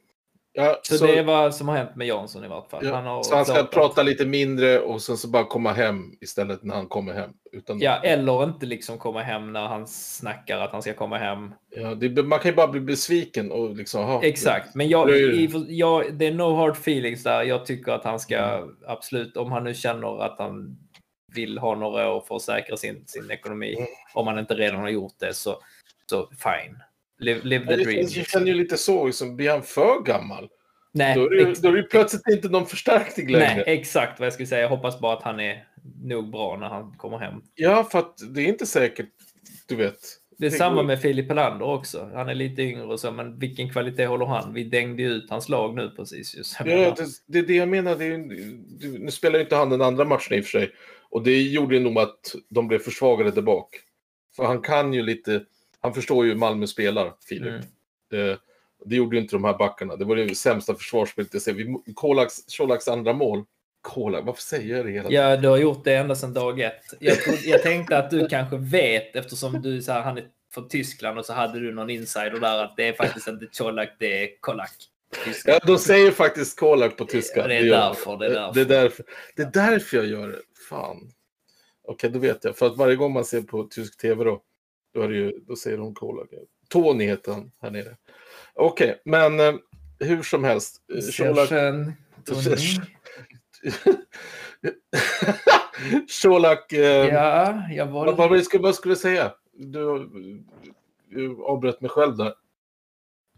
ja, Så, så, det är vad som har hänt med Jansson i vart fall. ja, Han så han ska klarat- prata lite mindre och sen så bara komma hem istället när han kommer hem. Utan, Ja, eller inte liksom komma hem när han snackar att han ska komma hem. ja, det, man kan ju bara bli besviken och liksom... aha, Exakt, men jag, Det är ju- i, jag, det är no hard feelings där. Jag tycker att han ska Mm. absolut, om han nu känner att han vill ha några år för att säkra sin, sin ekonomi, Mm. om han inte redan har gjort det, så, så fine. Live, live the dream. jag känner ju lite så, liksom, blir han för gammal? Nej, Då är, det, då är det plötsligt inte någon förstärkning längre. nej, exakt vad jag skulle säga. Jag hoppas bara att han är nog bra när han kommer hem. Ja, för att det är inte säkert, du vet. Det är Det samma går- med Filip Helander också. Han är lite yngre och så, men vilken kvalitet håller han? Vi dängde ju ut hans lag nu precis. Just. Ja, det, det är det jag menar. Det är, nu spelar ju inte han den andra matchen i och för sig. Och det gjorde ju nog att de blev försvagade där bak. För han kan ju lite, han förstår ju Malmö spelar, Filip. Mm. Det, det gjorde ju inte de här backarna. Det var det sämsta försvarsspelet jag ser. Kolaks, Colaks andra mål. Kolak, varför säger jag det hela tiden? Ja, du har gjort det ända sedan dag ett. Jag, trodde, jag tänkte att du kanske vet eftersom du så här, han är från Tyskland och så hade du någon insider där att det är faktiskt inte Colak, det är Kolak. Ja, de säger faktiskt Kolak på tyska. Det är därför, det är därför. Det är därför, det är därför jag gör det. Fan. Okej, då vet jag. För att varje gång man ser på tysk tv då, då, är det ju, då säger de Kolak. Tony heter han här nere. Okej, men eh, hur som helst. eh, Colak, Tony. [laughs] Colak eh, Ja, jag vad, var... vad, skulle, vad skulle jag säga? Du, du avbröt mig själv där.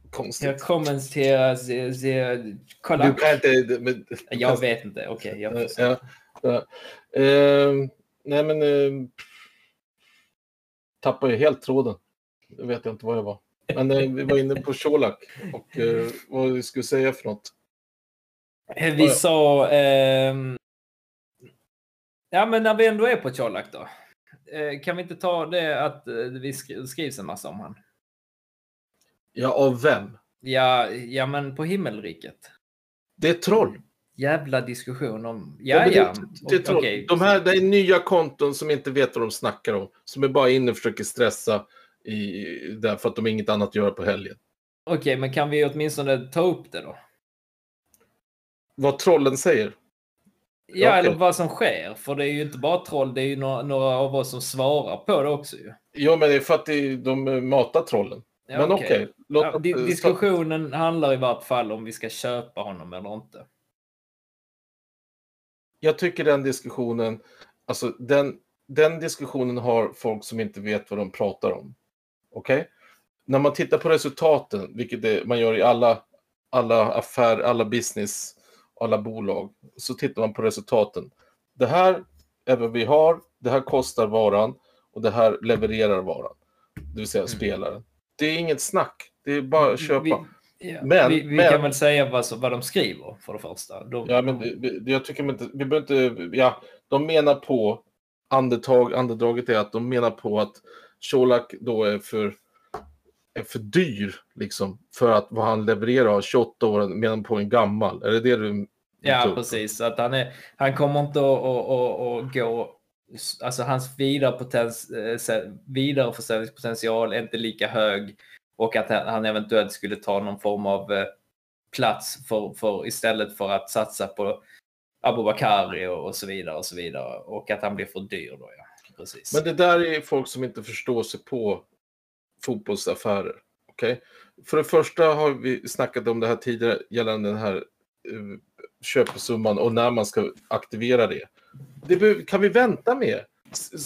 Konstigt. Jag kommenterar se, Du kan inte... Men, Jag vet inte. Okej, jag får se. Ja, ja. Ehm, nej, men... Uh, tappade ju helt tråden. Jag vet inte vad jag var. Men eh, vi var inne på Colak och eh, vad vi skulle säga för något. Vi sa... ehm, Ja, men när vi ändå är på Colak då. Eh, Kan vi inte ta det att eh, vi skri- skrivs en massa om han? Ja, av vem? Ja, ja men på himmelriket. Det är troll. Jävla diskussion om... Ja, ja. det, det är O- troll. okej. De här det är nya konton som inte vet vad de snackar om. Som är bara inne och försöker stressa i, därför att de inget annat att göra på helgen. Okej, men kan vi åtminstone ta upp det då? Vad trollen säger. Ja, okej. eller vad som sker. För det är ju inte bara troll, det är ju några, några av oss som svarar på det också ju. Ja, men det är för att det, de matar trollen. Ja, men okej. låt Ja, diskussionen handlar i vart fall om vi ska köpa honom eller inte. Jag tycker den diskussionen, alltså den, den diskussionen har folk som inte vet vad de pratar om. Okej? När man tittar på resultaten, vilket det, man gör i alla, alla affärer, alla business, alla bolag, så tittar man på resultaten. Det här är vad vi har, det här kostar varan och det här levererar varan. Det vill säga spelaren. Det är inget snack, det är bara att köpa. Vi, ja, Men- vi, vi men- kan väl säga vad, som- vad de skriver för det första. De, Ja, men det- jag tycker inte, vi behöver inte, ja, de menar på, andetag, andedraget är att de menar på att Colak då är för, är för dyr, liksom, för att vad han levererar, 28 år, menar på en gammal. Är det det du... Ja, tror? precis. Att han, är, han kommer inte att, att, att, att gå... Alltså hans vidarepotens, eh, vidareförsäljningspotential är inte lika hög och att han, eventuellt skulle ta någon form av eh, plats för, för, istället för att satsa på Abubakari och, och så vidare och så vidare. Och att han blir för dyr då, ja. Precis. Men det där är folk som inte förstår sig på fotbollsaffärer. Okay? För det första har vi snackat om det här tidigare gällande den här uh, köpesumman och när man ska aktivera det. Det kan vi vänta med.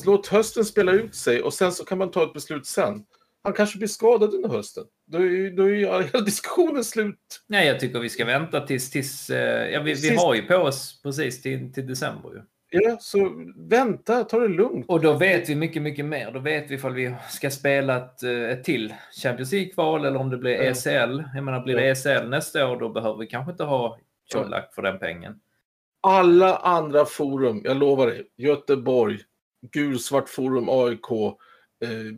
Låt hösten spela ut sig och sen så kan man ta ett beslut sen. Han kanske blir skadad under hösten. Då är då är hela diskussionen slut. Nej, jag tycker vi ska vänta tills... tills eh, ja, vi, vi har ju på oss precis till, till december ju. Ja, så vänta, ta det lugnt. Och då vet vi mycket, mycket mer. Då vet vi ifall vi ska spela ett, eh, ett till Champions League-kval eller om det blir. ECL. Jag menar, blir det ECL nästa år då behöver vi kanske inte ha Colak för den pengen. alla andra forum, jag lovar dig, Göteborg, Gulsvart forum, AIK,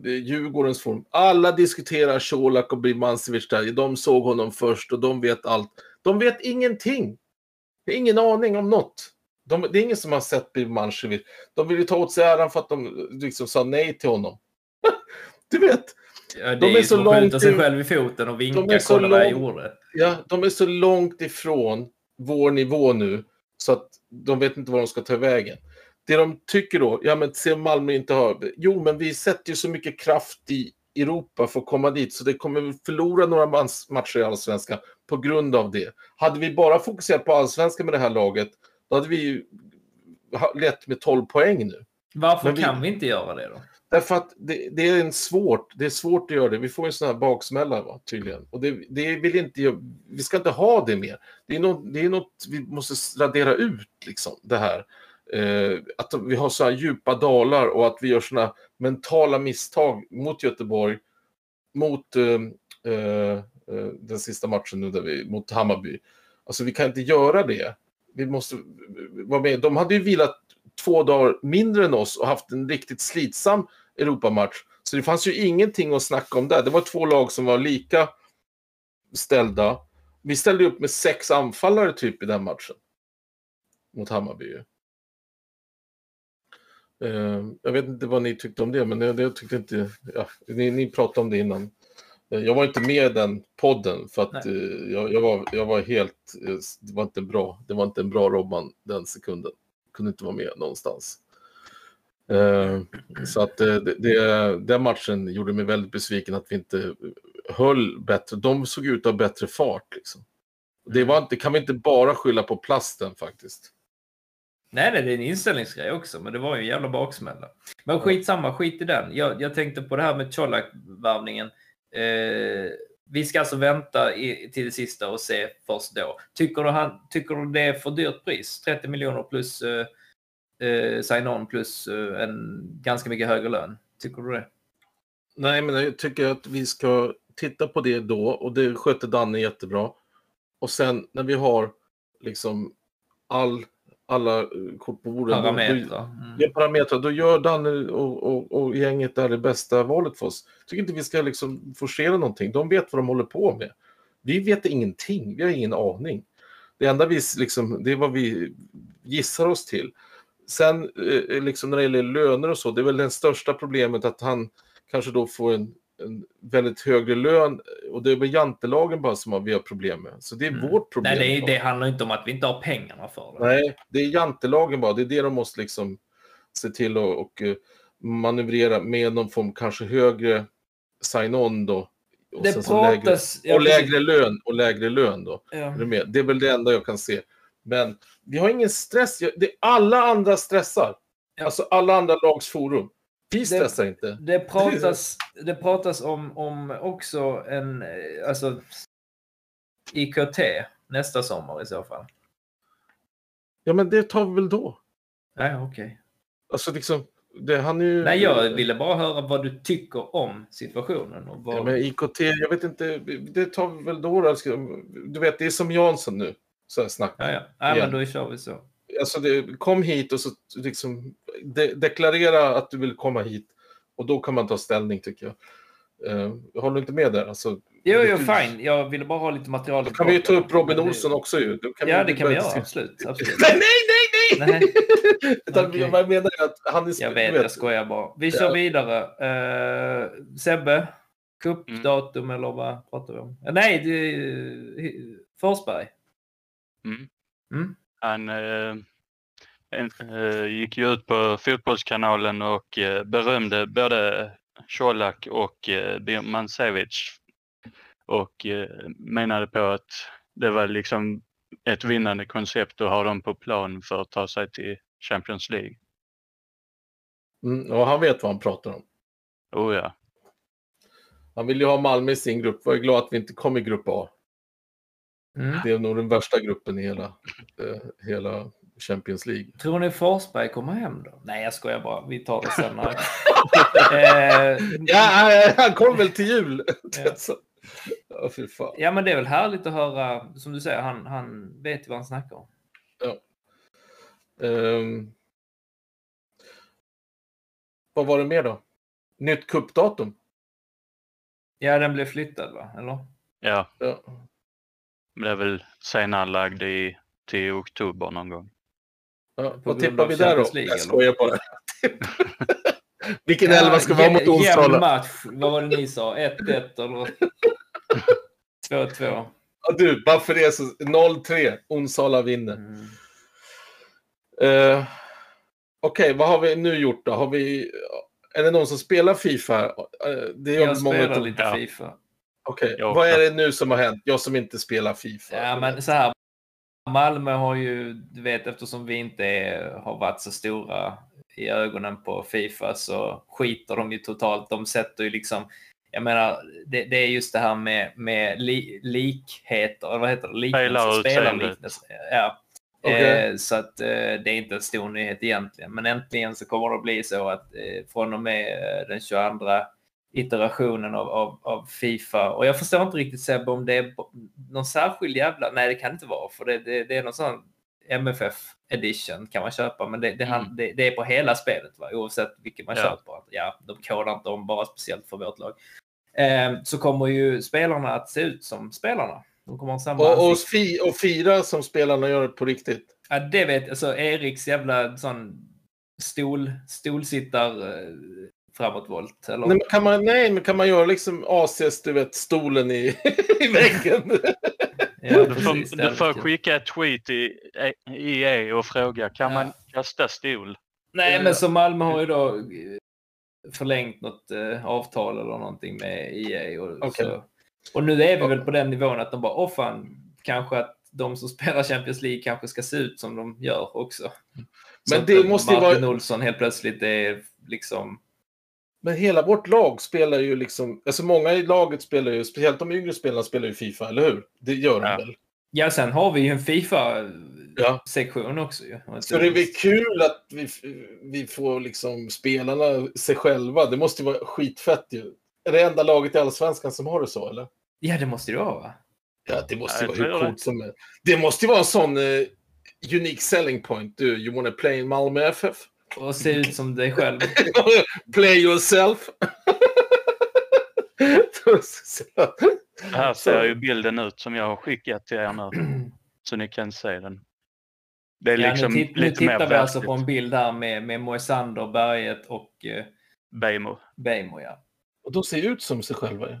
eh, Djurgårdens forum, alla diskuterar Colak och Birmancevic där. De såg honom först och de vet allt. De vet ingenting. Det är ingen aning om något. De, det är ingen som har sett Birmancevic. De vill ju ta åt sig äran för att de liksom sa nej till honom. [laughs] du vet, Ja, De är, är så skjuta långt sig ut- själv i foten och vinka. De är så långt- gjorde. Ja, de är så långt ifrån vår nivå nu så att de vet inte var de ska ta vägen. Det de tycker då, ja men se Malmö inte har, jo men vi sätter ju så mycket kraft i Europa för att komma dit så det kommer vi förlora några matcher i Allsvenskan på grund av det. Hade vi bara fokuserat på Allsvenskan med det här laget, då hade vi ju lett med 12 poäng nu. Varför vi- kan vi inte göra det då? Därför att det, det är en svårt, det är svårt att göra det. Vi får en sån här baksmälla va, tydligen. Och det, det vill inte, vi ska inte ha det mer. Det är något, det är något vi måste radera ut, liksom, det här. Eh, att vi har så här djupa dalar och att vi gör såna mentala misstag mot Göteborg, mot eh, eh, eh, den sista matchen nu där vi, mot Hammarby. Alltså vi kan inte göra det. Vi måste vara med. De hade ju vilat två dagar mindre än oss och haft en riktigt slitsam Europamatch. Så det fanns ju ingenting att snacka om där. Det var två lag som var lika ställda. Vi ställde upp med sex anfallare typ i den matchen. Mot Hammarby. Eh, jag vet inte vad ni tyckte om det, men jag, jag tyckte inte... Ja, ni, ni pratade om det innan. Eh, Jag var inte med i den podden för att eh, jag, jag, var, jag var helt... Det var inte bra, det var inte en bra Robban den sekunden. Kunde inte vara med någonstans. Så att det, det, den matchen gjorde mig väldigt besviken att vi inte höll bättre. De såg ut att ha bättre fart. Liksom. Det var inte, kan vi inte bara skylla på plasten faktiskt. Nej, nej, det är en inställningsgrej också, men det var ju en jävla baksmälla. Men skitsamma, skit i den. Jag, jag tänkte på det här med Colak-värvningen. Eh, vi ska alltså vänta i, till det sista och se först då. Tycker du, han, tycker du det är för dyrt pris? 30 miljoner plus eh, eh, sign-on plus eh, en ganska mycket högre lön. Tycker du det? Nej, men jag tycker att vi ska titta på det då och det sköter Danne jättebra. Och sen när vi har liksom all, alla eh, kort på bordet. Parametrar. Mm. ja, parametrar. Då gör Danne och, och, och gänget där det bästa valet för oss. tycker inte vi ska liksom forcera någonting. De vet vad de håller på med. Vi vet ingenting. Vi har ingen aning. Det enda vi liksom, det är vad vi gissar oss till. Sen eh, liksom när det gäller löner och så, det är väl det största problemet att han kanske då får en en väldigt högre lön och det är väl jantelagen bara som vi har problem med. Så det är Mm. vårt problem. Nej, det, det handlar inte om att vi inte har pengarna för det. Nej, det är jantelagen bara. Det är det de måste liksom se till att och, eh, manövrera med någon form kanske högre sign-on då. Och Det lägre, pratas... ja, och lägre lön och lägre lön då. Ja. Är? Det är väl det enda jag kan se. Men vi har ingen stress. Det, alla andra stressar. Ja. Alltså alla andra lags forum. Vi Det- inte. Det pratas, det pratas om, om också en, eh, alltså IKT nästa sommar i så fall. Ja, men det tar vi väl då. Ja, okej. Alltså liksom, det, han är ju... Nej, jag ville bara höra vad du tycker om situationen. Och vad... Ja, men IKT, jag vet inte, det tar vi väl då. då. Ska- Du vet, det är som Jansson nu. Så här snack. ja, ja. ja Igen. men då kör vi så. Alltså, det, kom hit och så liksom de, deklarera att du vill komma hit. Och då kan man ta ställning tycker jag. Uh, håller du inte med där? Alltså, Jo, det jo, fine. Jag ville bara ha lite material. Då kan vi ju ta upp Robin Olsson också ju. Ja, det kan vi göra. Absolut. [laughs] absolut. Nej, nej, nej, nej! [laughs] Utan. Vad jag menar att han är... Jag du vet, jag skojar bara. Vi kör Ja. vidare. Uh, Sebbe, cupdatum eller vad pratar vi om? Eh, Nej, det är Forsberg. Mm. Mm. Han eh, gick ju ut på Fotbollskanalen och eh, berömde både Colak och eh, Birmancevic. Och eh, menade på att det var liksom ett vinnande koncept att ha dem på plan för att ta sig till Champions League. Mm, och han vet vad han pratar om. Oh ja. Han vill ju ha Malmö i sin grupp. Var glad att vi inte kom i grupp A. Mm. Det är nog den värsta gruppen i hela, eh, hela Champions League. Tror ni Forsberg kommer hem då? Nej, jag skojar bara. Vi tar det sen. när- [laughs] eh, Ja, ja, han kom väl till jul. Ja. [laughs] Så- ja, fy fan. ja, men det är väl härligt att höra. Som du säger, han, han vet ju vad han snackar om. Ehm. vad var det mer då? Nytt kuppdatum. Ja, den blev flyttad va? Eller? Ja, Ja. är väl senarelagd i, till oktober någon gång. Ja, vad tippar vi där då? Jag skojar bara. [laughs] Vilken elva ska vi ha mot Jämn Onsala? match. Vad var det ni sa? 1-1 eller 2-2? Ja, du, bara för det så 0-3. Onsala vinner. Mm. Eh, Okej, vad har vi nu gjort då? Har vi... Är det någon som spelar Fifa? Eh, det gör Jag många spelar utav- lite Ja. Fifa. Okej, Jag vad är det nu som har hänt? Jag som inte spelar Fifa. Ja, men så här. Malmö har ju, du vet, eftersom vi inte är, har varit så stora i ögonen på Fifa så skiter de ju totalt. De sätter ju liksom, jag menar, det, det är just det här med, med li, likheter, eller vad heter det? Liknelse, spelarliknelse. Ja. Okej. Eh, så att eh, det är inte en stor nyhet egentligen. Men äntligen så kommer det att bli så att eh, från och med eh, den 22 iterationen av, av, av Fifa. Och jag förstår inte riktigt Sebbe om det är någon särskild jävla... Nej, det kan det inte vara. För det, det, det är någon sån MFF edition kan man köpa. Men det, det, han, det, det är på hela spelet va? oavsett vilket man Ja. köper. Ja, de kodar inte om bara speciellt för vårt lag. Eh, så kommer ju spelarna att se ut som spelarna. De kommer samma Och, och, fi, och fira som spelarna gör på riktigt. Ja, det vet Alltså Eriks jävla sån stol, stolsittar eh, framåtvolt. Eller? Nej men, kan man, nej, men kan man göra liksom ACs, du vet, stolen i, [laughs] i väggen? [laughs] ja, Du får, du skicka ett tweet i EA och fråga kan Ja. man kasta stol? Nej, men så Malmö har ju då eh, förlängt något eh, avtal eller någonting med EA. Och, Okej. så, och nu är vi väl på den nivån att de bara, åh fan, kanske att de som [laughs] spelar Champions League kanske ska se ut som de gör också. Så Men att, det eh, måste ju Martin vara- Olsson helt plötsligt är liksom... Men hela vårt lag spelar ju liksom, alltså många i laget spelar ju, speciellt de yngre spelarna spelar ju Fifa, eller hur? Det gör de Ja. väl? Ja, sen har vi ju en Fifa-sektion Ja. också ju. Så det är väl kul att vi, vi får liksom spelarna sig själva. Det måste ju vara skitfett ju. Är det enda laget i Allsvenskan som har det så, eller? Ja, det måste det vara va? Ja, det måste ju Ja, vara hur coolt som helst. Det måste ju vara en sån eh, unique selling point. Du, you wanna play in Malmö FF? Och se ut som dig själv. [laughs] play yourself. Här ser ju bilden ut som jag har skickat till er nu. Så ni kan se den. Det är Ja, liksom nu, titt, nu lite mer tittar vi alltså på en bild här med, med Moisander, Berget och eh, Bejmo. Bejmo. Ja. Och de ser ut som sig själva. ju.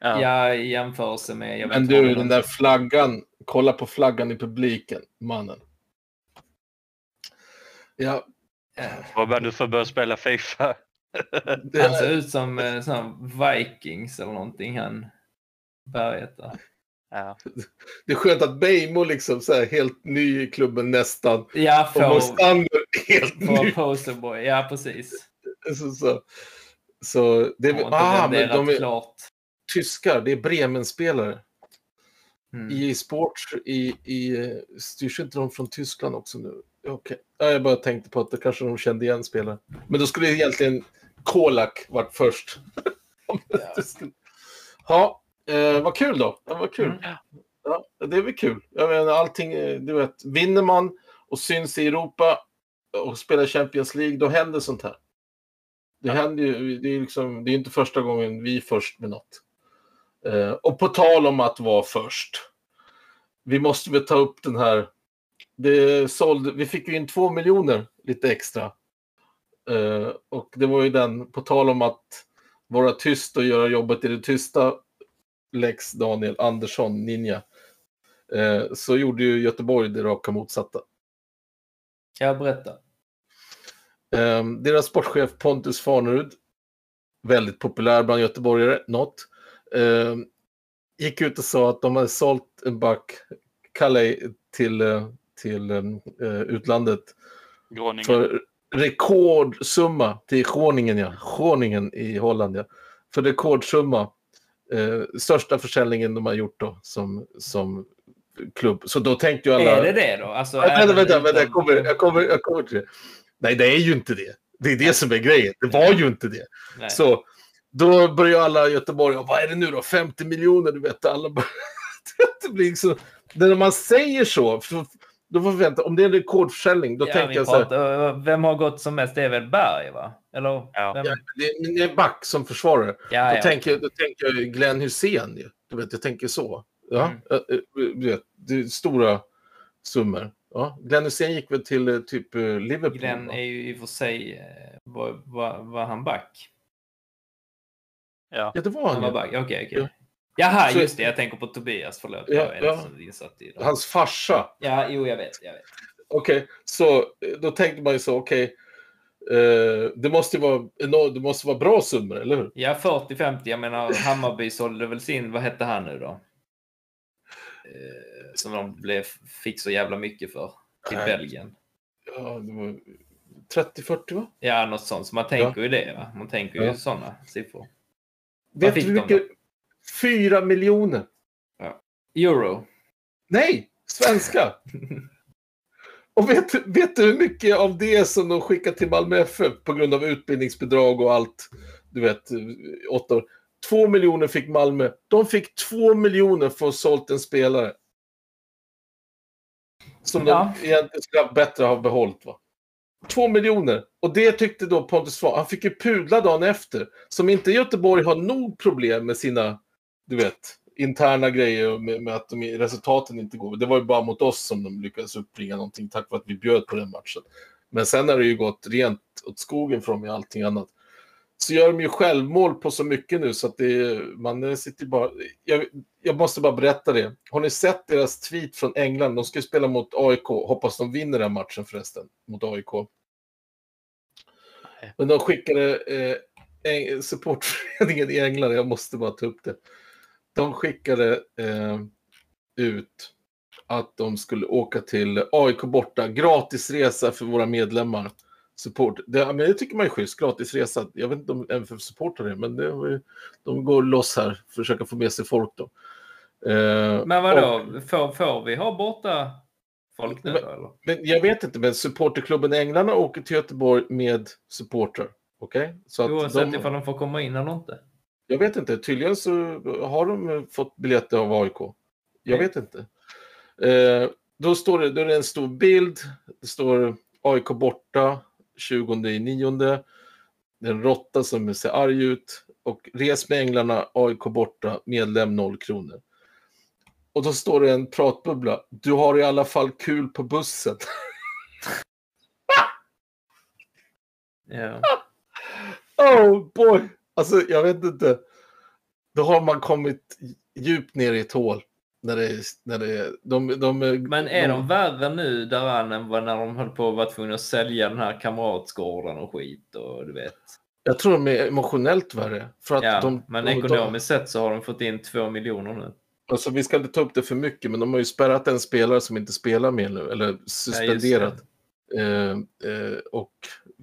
Ja. Ja, i jämförelse med... Men du, den där flaggan. Kolla på flaggan i publiken, mannen. Ja, Robban, du får börja spela Fifa. det Han ser ut som eh, sån Vikings eller någonting, han berget där. Ja. det är skönt att Beijmo liksom så här helt ny i klubben nästan. Ja, Och får, Mostander helt ny. posterboy. Ja, precis. Så, så, så det är, inte ah, men de är klart. tyskar. Det är Bremen-spelare. Mm. I Sports i, i, eh, styrs inte de från Tyskland också nu? Okej. Ja, jag bara tänkte på att det kanske de kände igen spelare. Men då skulle egentligen Kolak varit först. [laughs] ja, eh, vad kul då. Ja, vad kul. Mm. Ja, det är väl kul. Jag menar, allting, eh, du vet, vinner man och syns i Europa och spelar Champions League, då händer sånt här. Det händer ju, det är liksom, det är inte första gången vi är först med något. Eh, och på tal om att vara först. Vi måste väl ta upp den här. Det sålde, vi fick ju in två miljoner lite extra. Eh, och det var ju den, på tal om att vara tyst och göra jobbet i det tysta. Lex Daniel Andersson, Ninja. Eh, så gjorde ju Göteborg det raka motsatta. Jag berätta. Eh, deras sportchef Pontus Farnerud, väldigt populär bland göteborgare, något, eh, gick ut och sa att de hade sålt en back, Calais, till, till eh, utlandet Groningen. för rekordsumma till Groningen, ja. Groningen i Holland, ja. För rekordsumma. Eh, största försäljningen de har gjort då som, som klubb. Så då tänkte ju alla... Är det det då? Alltså, Ja, vänta, vänta, vänta jag, kommer, jag, kommer, jag kommer till det. Nej, det är ju inte det. Det är det som är grejen. Det var ju inte det. Nej. Så då börjar alla i Göteborg, vad är det nu då? 50 miljoner, du vet. Alla börjar... [laughs] det blir så... När man säger så, då får vi vänta. Om det är en rekordförsäljning, då ja, tänker jag så här. vem har gått som mest? Det är väl Berg, va? Eller? Ja. Vem? Ja, det, är- det är back som försvarare. Ja, Då, ja. tänker, jag- då tänker jag Glenn Hussein. Du vet, jag tänker så. Ja, Mm. eh, eh, du vet, det är stora summor. Ja. Glenn Hussein gick väl till eh, typ Liverpool? Glenn va? är ju i och för sig... Var, var, var han back? Ja. Ja, det var Han han var back, okej, okej. Ja. Jaha, Så- just det. Jag tänker på Tobias, förlåt. Ja, jag är ja. Hans farsa. Ja, jo, jag vet. Jag vet. Okej, så eh, då tänkte man ju så, okej. eh, det, måste ju vara, det måste vara bra summor, eller hur? Ja, 40-50. Jag menar, Hammarby sålde väl sin... Vad hette han nu då? Eh, som de blev, fick så jävla mycket för till Nej. Belgien. Ja, det var 30-40 va? Ja, något sånt. Så man tänker ju det. Va? Man tänker ju Ja. sådana siffror. Vet du mycket? Fyra miljoner. Euro. Nej, svenska. [laughs] Och vet, vet du hur mycket av det som de skickar till Malmö FF på grund av utbildningsbidrag och allt? Du vet, åtta år. Två miljoner fick Malmö. De fick två miljoner för att ha sålt en spelare. Som Ja. de egentligen skulle ha bättre ha behållit. Va? Två miljoner. Och det tyckte då Pontus Svahn. Han fick ju pudla dagen efter. Som inte Göteborg har nog problem med sina, du vet, interna grejer med, med att de, resultaten inte går. Det var ju bara mot oss som de lyckades uppbringa någonting tack vare att vi bjöd på den matchen. Men sen har det ju gått rent åt skogen från med allting annat. Så gör de ju självmål på så mycket nu så att det man sitter bara... Jag, jag måste bara berätta det. Har ni sett deras tweet från England? De ska ju spela mot AIK. Hoppas de vinner den matchen förresten, mot AIK. Men de skickade eh, supportföreningen i England, jag måste bara ta upp det. De skickade eh, ut att de skulle åka till AIK borta, gratis resa för våra medlemmar. Support. Det, men det tycker man är schysst, gratis resa. Jag vet inte om MFF supportar det, men det, de går loss här, försöka få med sig folk då. Eh, Men vadå? och- Får, får vi ha borta folk nu Men- eller? men jag vet inte, men supporterklubben Änglarna åker till Göteborg med supportrar. Okej? Att Oavsett de- ifall de får komma in eller inte. Jag vet inte. Tydligen så har de fått biljetter av AIK. Jag vet inte. Eh, då, står det, då är det en stor bild. Det står AIK borta 20 i nionde. Det är en råtta som ser arg ut. Och res med Änglarna, AIK borta, medlem 0 kronor. Och då står det en pratbubbla. Du har i alla fall kul på bussen. [laughs] Ja. [laughs] Oh boy! Alltså, jag vet inte. Då har man kommit djupt ner i ett hål. När det är, när det är, de, de, Men är de värre nu där än när de höll på att vara tvungna att sälja den här kamratsgården och skit och du vet. Jag tror de är emotionellt värre. För att Ja, de, men de, ekonomiskt sett så har de fått in två miljoner nu. Alltså, vi ska inte ta upp det för mycket, men de har ju spärrat en spelare som inte spelar mer nu, eller suspenderat. eh, eh, och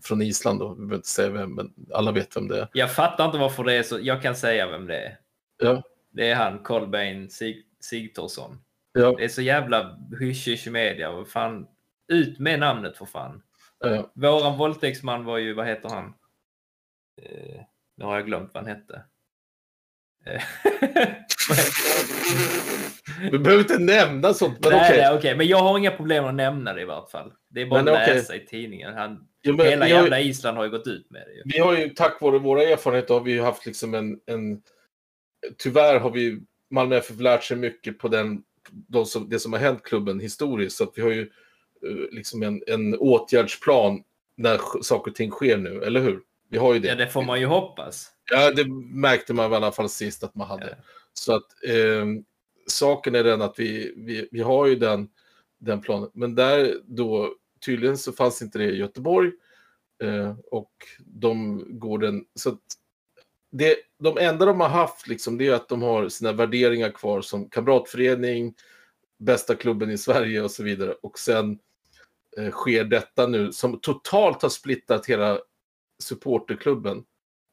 från Island då, vi behöver inte säga vem, men alla vet vem det är. Jag fattar inte varför det är så. Jag kan säga vem det är. Ja, Det är han, Kolbeinn Sig Sigthorsson. ja, Det är så jävla hysch media. Fan, ut med namnet för fan. ja. Våran våldtäktsman var ju, vad heter han? Eh, nu har jag glömt vad han hette. Eh? [laughs] Vi behöver inte nämna sånt, men nej, okej. nej, okej, men jag har inga problem att nämna det i vart fall. Det är bara Men att läsa i tidningen. Han, Ja, men hela vi har jävla Island har ju gått ut med det. Ju. Vi har ju tack vare våra erfarenheter har vi ju haft liksom en, en tyvärr har vi Malmö FF lärt sig mycket på den, de som, det som har hänt klubben historiskt. Så att vi har ju eh, liksom en, en åtgärdsplan när saker och ting sker nu, eller hur? Vi har ju det. Ja, det får man ju hoppas. Ja, det märkte man i alla fall sist att man hade. Ja. Så att eh, saken är den att vi, vi, vi har ju den, den planen. Men där då, tydligen så fanns inte det i Göteborg. Eh, och de går den, så att det, de enda de har haft liksom, det är att de har sina värderingar kvar som kamratförening, bästa klubben i Sverige och så vidare. Och sen eh, sker detta nu som totalt har splittrat hela supporterklubben.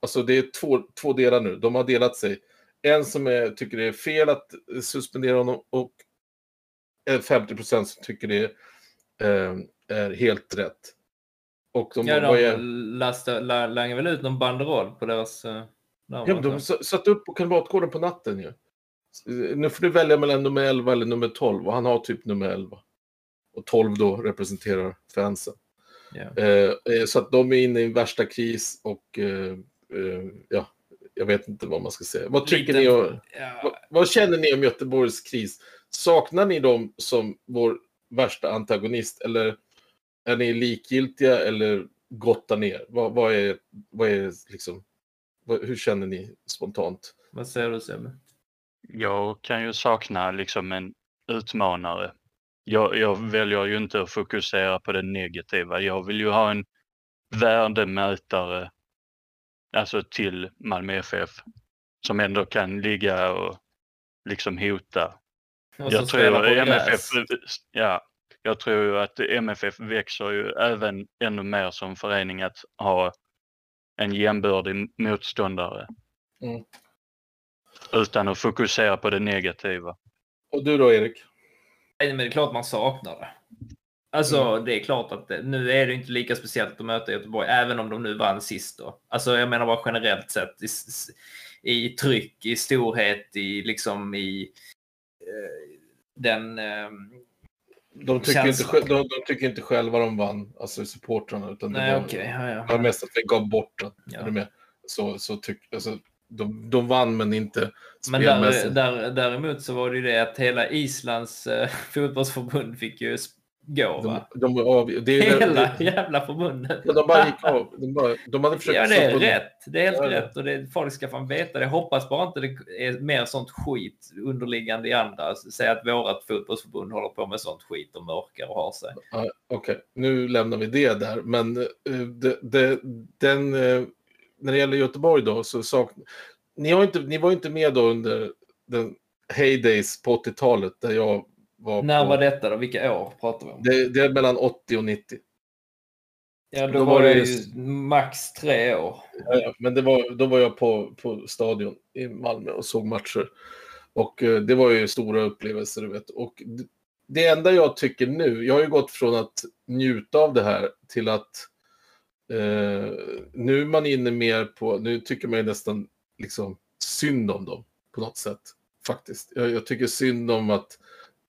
Alltså det är två, två delar nu. De har delat sig. En som är, tycker det är fel att suspendera honom och en 50 procent som tycker det eh, är helt rätt. Och de, Ja, de är, lastar, la, langar väl ut någon banderoll på deras... Uh, ja, men de satte upp på Kamratgården på natten ju. Nu får du välja mellan nummer 11 eller nummer 12 och han har typ nummer 11. Och 12 då representerar fansen. Ja. Eh, eh, så att de är inne i värsta kris och eh, eh, ja, jag vet inte vad man ska säga. Vad tycker Liten- ni? Och, Ja, vad, vad känner ni om Göteborgs kris? Saknar ni dem som vår värsta antagonist eller är ni likgiltiga eller gottar ner? Vad, vad är, vad är liksom, vad, hur känner ni spontant? vad säger du Sebbe? Jag kan ju sakna liksom en utmanare. Jag, jag väljer ju inte att fokusera på det negativa. Jag vill ju ha en värdemätare alltså till Malmö FF som ändå kan ligga och liksom hota. Och Jag tror MFF, ja, jag tror ju att MFF växer ju även ännu mer som förening att ha en jämbördig motståndare. Mm. Utan att fokusera på det negativa. Och du då Erik? Nej, men det är klart man saknar det. Alltså, det är klart att det, nu är det inte lika speciellt att möta Göteborg, även om de nu vann sist då. Alltså, jag menar bara generellt sett i, i tryck, i storhet, i liksom i eh, den... Eh, De tycker, Känns- inte, de, de tycker inte själva de vann, alltså supportrarna. Utan det nej, var, okej. ja, ja. var mest att vi gav bort den. Ja. Med? Så, så tyck, alltså, de, de vann men inte Men där, spelmässigt. där, däremot så var det ju det att hela Islands eh, [laughs] fotbollsförbund fick ju gå? De, de, av, det är, Hela det, jävla förbundet. ja, de bara gick av. De, bara, de hade försökt Ja, det är rätt. Det är helt Ja, rätt. Och det, folk ska fan veta det. Hoppas bara inte det är mer sånt skit underliggande i andra. Säg att vårat fotbollsförbund håller på med sånt skit och mörkar och har sig. Ja, Okej, nu lämnar vi det där. Men eh, det, det, den, eh, när det gäller Göteborg då så sak, ni, har inte, ni var inte med då under den heydays på 80-talet där jag var När på, var detta då? Vilka år pratar vi om? Det, det är mellan 80 och 90. Ja, då, då var var jag ju max tre år. Ja, Men det var, då var jag på, på stadion i Malmö och såg matcher. Och eh, det var ju stora upplevelser, du vet. Och det, det enda jag tycker nu, jag har ju gått från att njuta av det här till att eh, nu är man inne mer på, nu tycker man ju nästan liksom synd om dem på något sätt. Faktiskt. Jag, jag tycker synd om att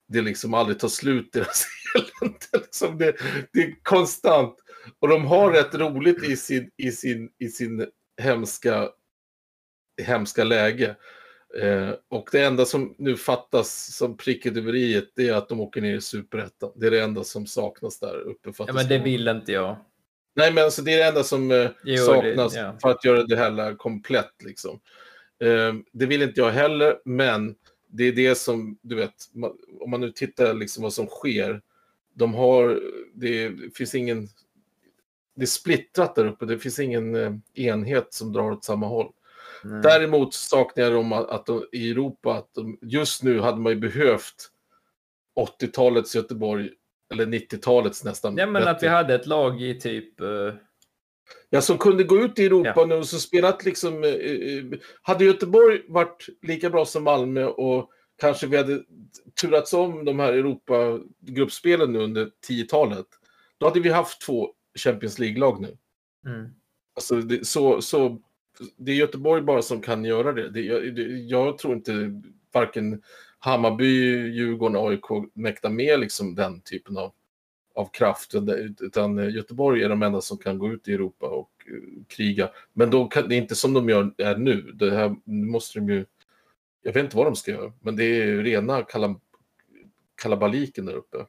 det liksom aldrig tar slut deras [laughs] elände. liksom det, det är konstant. Och de har rätt roligt i sin, i sin, i sin hemska, hemska läge. Eh, och det enda som nu fattas som pricket över i det är att de åker ner i superettan. Det är det enda som saknas där uppe. Ja, men det vill inte jag. Nej, men alltså det är det enda som eh, Jo, saknas det- ja. för att göra det hela komplett. Liksom. Eh, det vill inte jag heller, men det är det som, du vet, om man nu tittar liksom vad som sker. De har, det finns ingen, det är splittrat där uppe, det finns ingen eh, enhet som drar åt samma håll. Mm. Däremot saknar jag dem att, att de, i Europa, att de, just nu hade man ju behövt 80-talets Göteborg, eller 90-talets nästan. Ja, men att vi bättre. hade ett lag i typ... eh, Ja, som kunde gå ut i Europa Ja. nu och så spelat liksom... eh, eh, Hade Göteborg varit lika bra som Malmö och kanske vi hade turats om de här Europa-gruppspelen nu under 10-talet, då hade vi haft två Champions League-lag nu. mm. Alltså, det, så, så, det är Göteborg bara som kan göra det. det, jag, det jag tror inte varken Hammarby, Djurgården, AIK mäktar med liksom den typen av, av kraft. Utan Göteborg är de enda som kan gå ut i Europa och eh, kriga. Men då kan, det är inte som de gör är nu. Det här måste de ju... Jag vet inte vad de ska göra, men det är ju rena kalam, kalabaliken där uppe.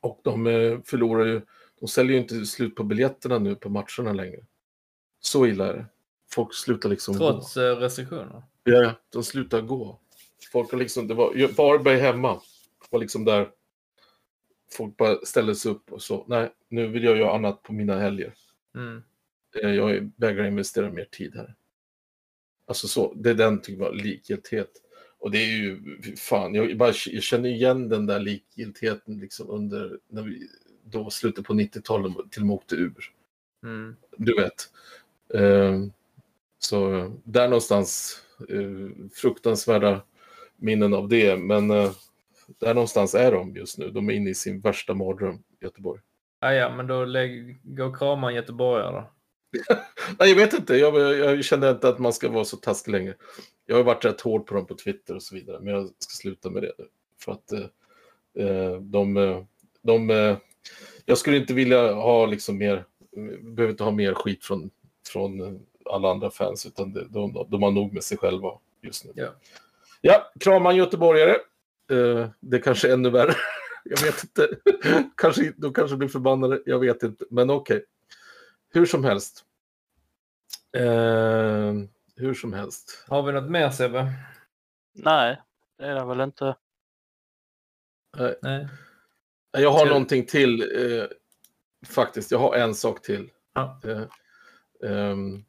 Och de eh, förlorar ju... De säljer ju inte slut på biljetterna nu på matcherna längre. Så illa är det. Folk slutar liksom Trots eh, restriktioner. gå. Ja, ja, de slutar gå. Folk har liksom, det var Varberg hemma. var liksom där folk bara ställde sig upp och så. Nej, nu vill jag göra annat på mina helger. Mm. Eh, Jag vägrar investera mer tid här. Alltså så, det är den typen av likgiltighet. Och det är ju, fan, jag, bara, jag känner igen den där likgiltigheten liksom under, när vi, då slutet på 90-talet till och med åkte ur. Mm. Du vet. Eh, så där någonstans, eh, fruktansvärda minnen av det. Men eh, där någonstans är de just nu. De är inne i sin värsta mardröm, Göteborg. Ah, ja, men då lägg, gå och krama en göteborgare då. [laughs] Nej, jag vet inte. Jag, jag kände inte att man ska vara så taskig längre. Jag har varit rätt hård på dem på Twitter och så vidare, men jag ska sluta med det nu. För att eh, eh, de, eh, de eh, jag skulle inte vilja ha liksom mer, behöver inte ha mer skit från, från alla andra fans, utan det, de, de har nog med sig själva just nu. Ja. Ja, krama en göteborgare. Eh, det kanske är ännu värre. [laughs] Jag vet inte. kanske, de kanske blir förbannade. Jag vet inte. Men okej. Hur som helst. Eh, hur som helst. Har vi något mer Sebbe? Nej, det är det väl inte. Nej. Jag har Ska- någonting till. Eh, faktiskt, jag har en sak till. Ja. Eh, ehm,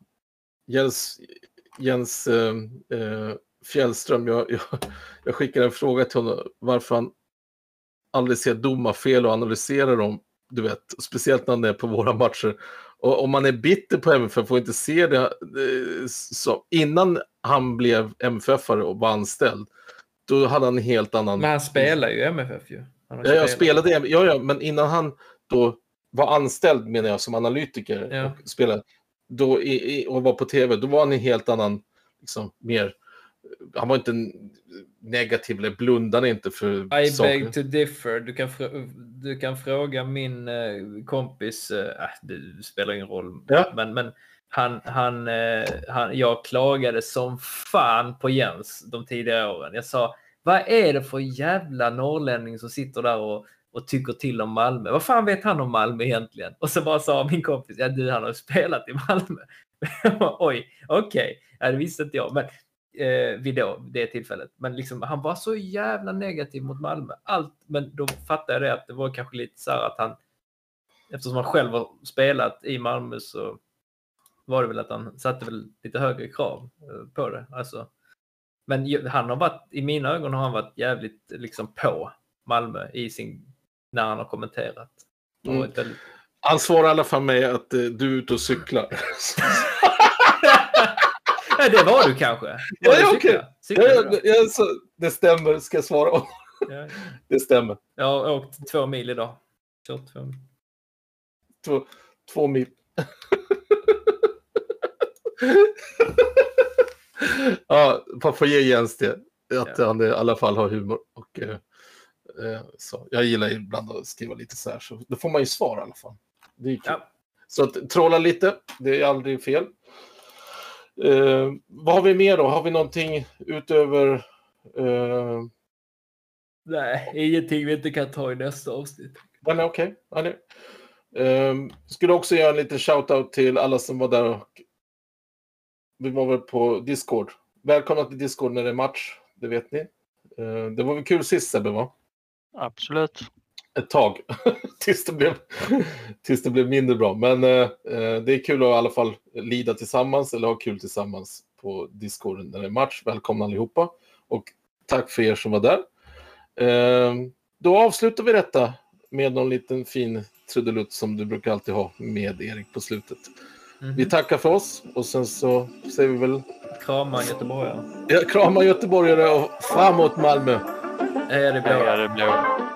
Jens, Jens eh, eh, Fjällström, jag, jag, jag skickade en fråga till honom varför han aldrig ser domarfel och analyserar dem. Du vet, speciellt när han är på våra matcher. Och om man är bitter på MFF och inte ser det eh, så, innan han blev MFF-are och var anställd, då hade han en helt annan... Men han spelar ju MFF ju. Ja, jag spelade, ja, ja, men innan han då var anställd menar jag som analytiker Ja. och spelade då i, i, och var på tv, då var han en helt annan, liksom mer, han var inte negativ eller blundade inte för I saker. beg to differ. Du kan, du kan fråga min eh, kompis, eh, äh, det spelar ingen roll, Ja. men, men han, han, eh, han, jag klagade som fan på Jens de tidigare åren. Jag sa, vad är det för jävla norrlänning som sitter där och, och tycker till om Malmö? Vad fan vet han om Malmö egentligen? Och så bara sa min kompis, ja du han har spelat i Malmö. [laughs] Oj, okej, ja, det visste inte jag. Men eh, vid då, det tillfället. Men liksom, han var så jävla negativ mot Malmö. Allt, men då fattade jag det att det var kanske lite så här att han, eftersom han själv har spelat i Malmö så var det väl att han satte väl lite högre krav eh, på det. Alltså, men han har varit, i mina ögon har han varit jävligt liksom på Malmö i sin, när han har kommenterat. Mm. väldigt- Han svarar i alla fall med att eh, du är ute och cyklar. [laughs] [laughs] Det var du kanske? [laughs] Var Ja, du ja, cykla? Cyklade ja, ja, ja, så, det stämmer, ska jag svara. Ja. [laughs] Det stämmer. Jag har åkt två mil idag. Kört två mil. Två, två mil. [laughs] ja, man får ge Jens det. Att han i alla fall har humor. Och, eh, eh, så. Jag gillar ibland att skriva lite så här. Så då får man ju svar i alla fall. Det är kul. Ja. Så att trolla lite, det är aldrig fel. Eh, vad har vi mer då? Har vi någonting utöver... Eh, Nej, ingenting vi inte kan ta i nästa avsnitt. den är okej. Det- Um, skulle också göra en liten shout-out till alla som var där och vi var väl på Discord. Välkomna till Discord när det är match, det vet ni. Uh, det var väl kul sist Sebbe, va? Absolut. Ett tag, [laughs] tills, det blev, tills det blev mindre bra. Men uh, det är kul att i alla fall lida tillsammans eller ha kul tillsammans på Discord när det är match. Välkomna allihopa och tack för er som var där. Uh, då avslutar vi detta med någon liten fin trudelutt som du brukar alltid ha med Erik på slutet. Mm -hmm. Vi tackar för oss och sen så säger vi väl... Krama göteborgare. Ja, krama göteborgare och framåt Malmö. Är det blå? Är det blå?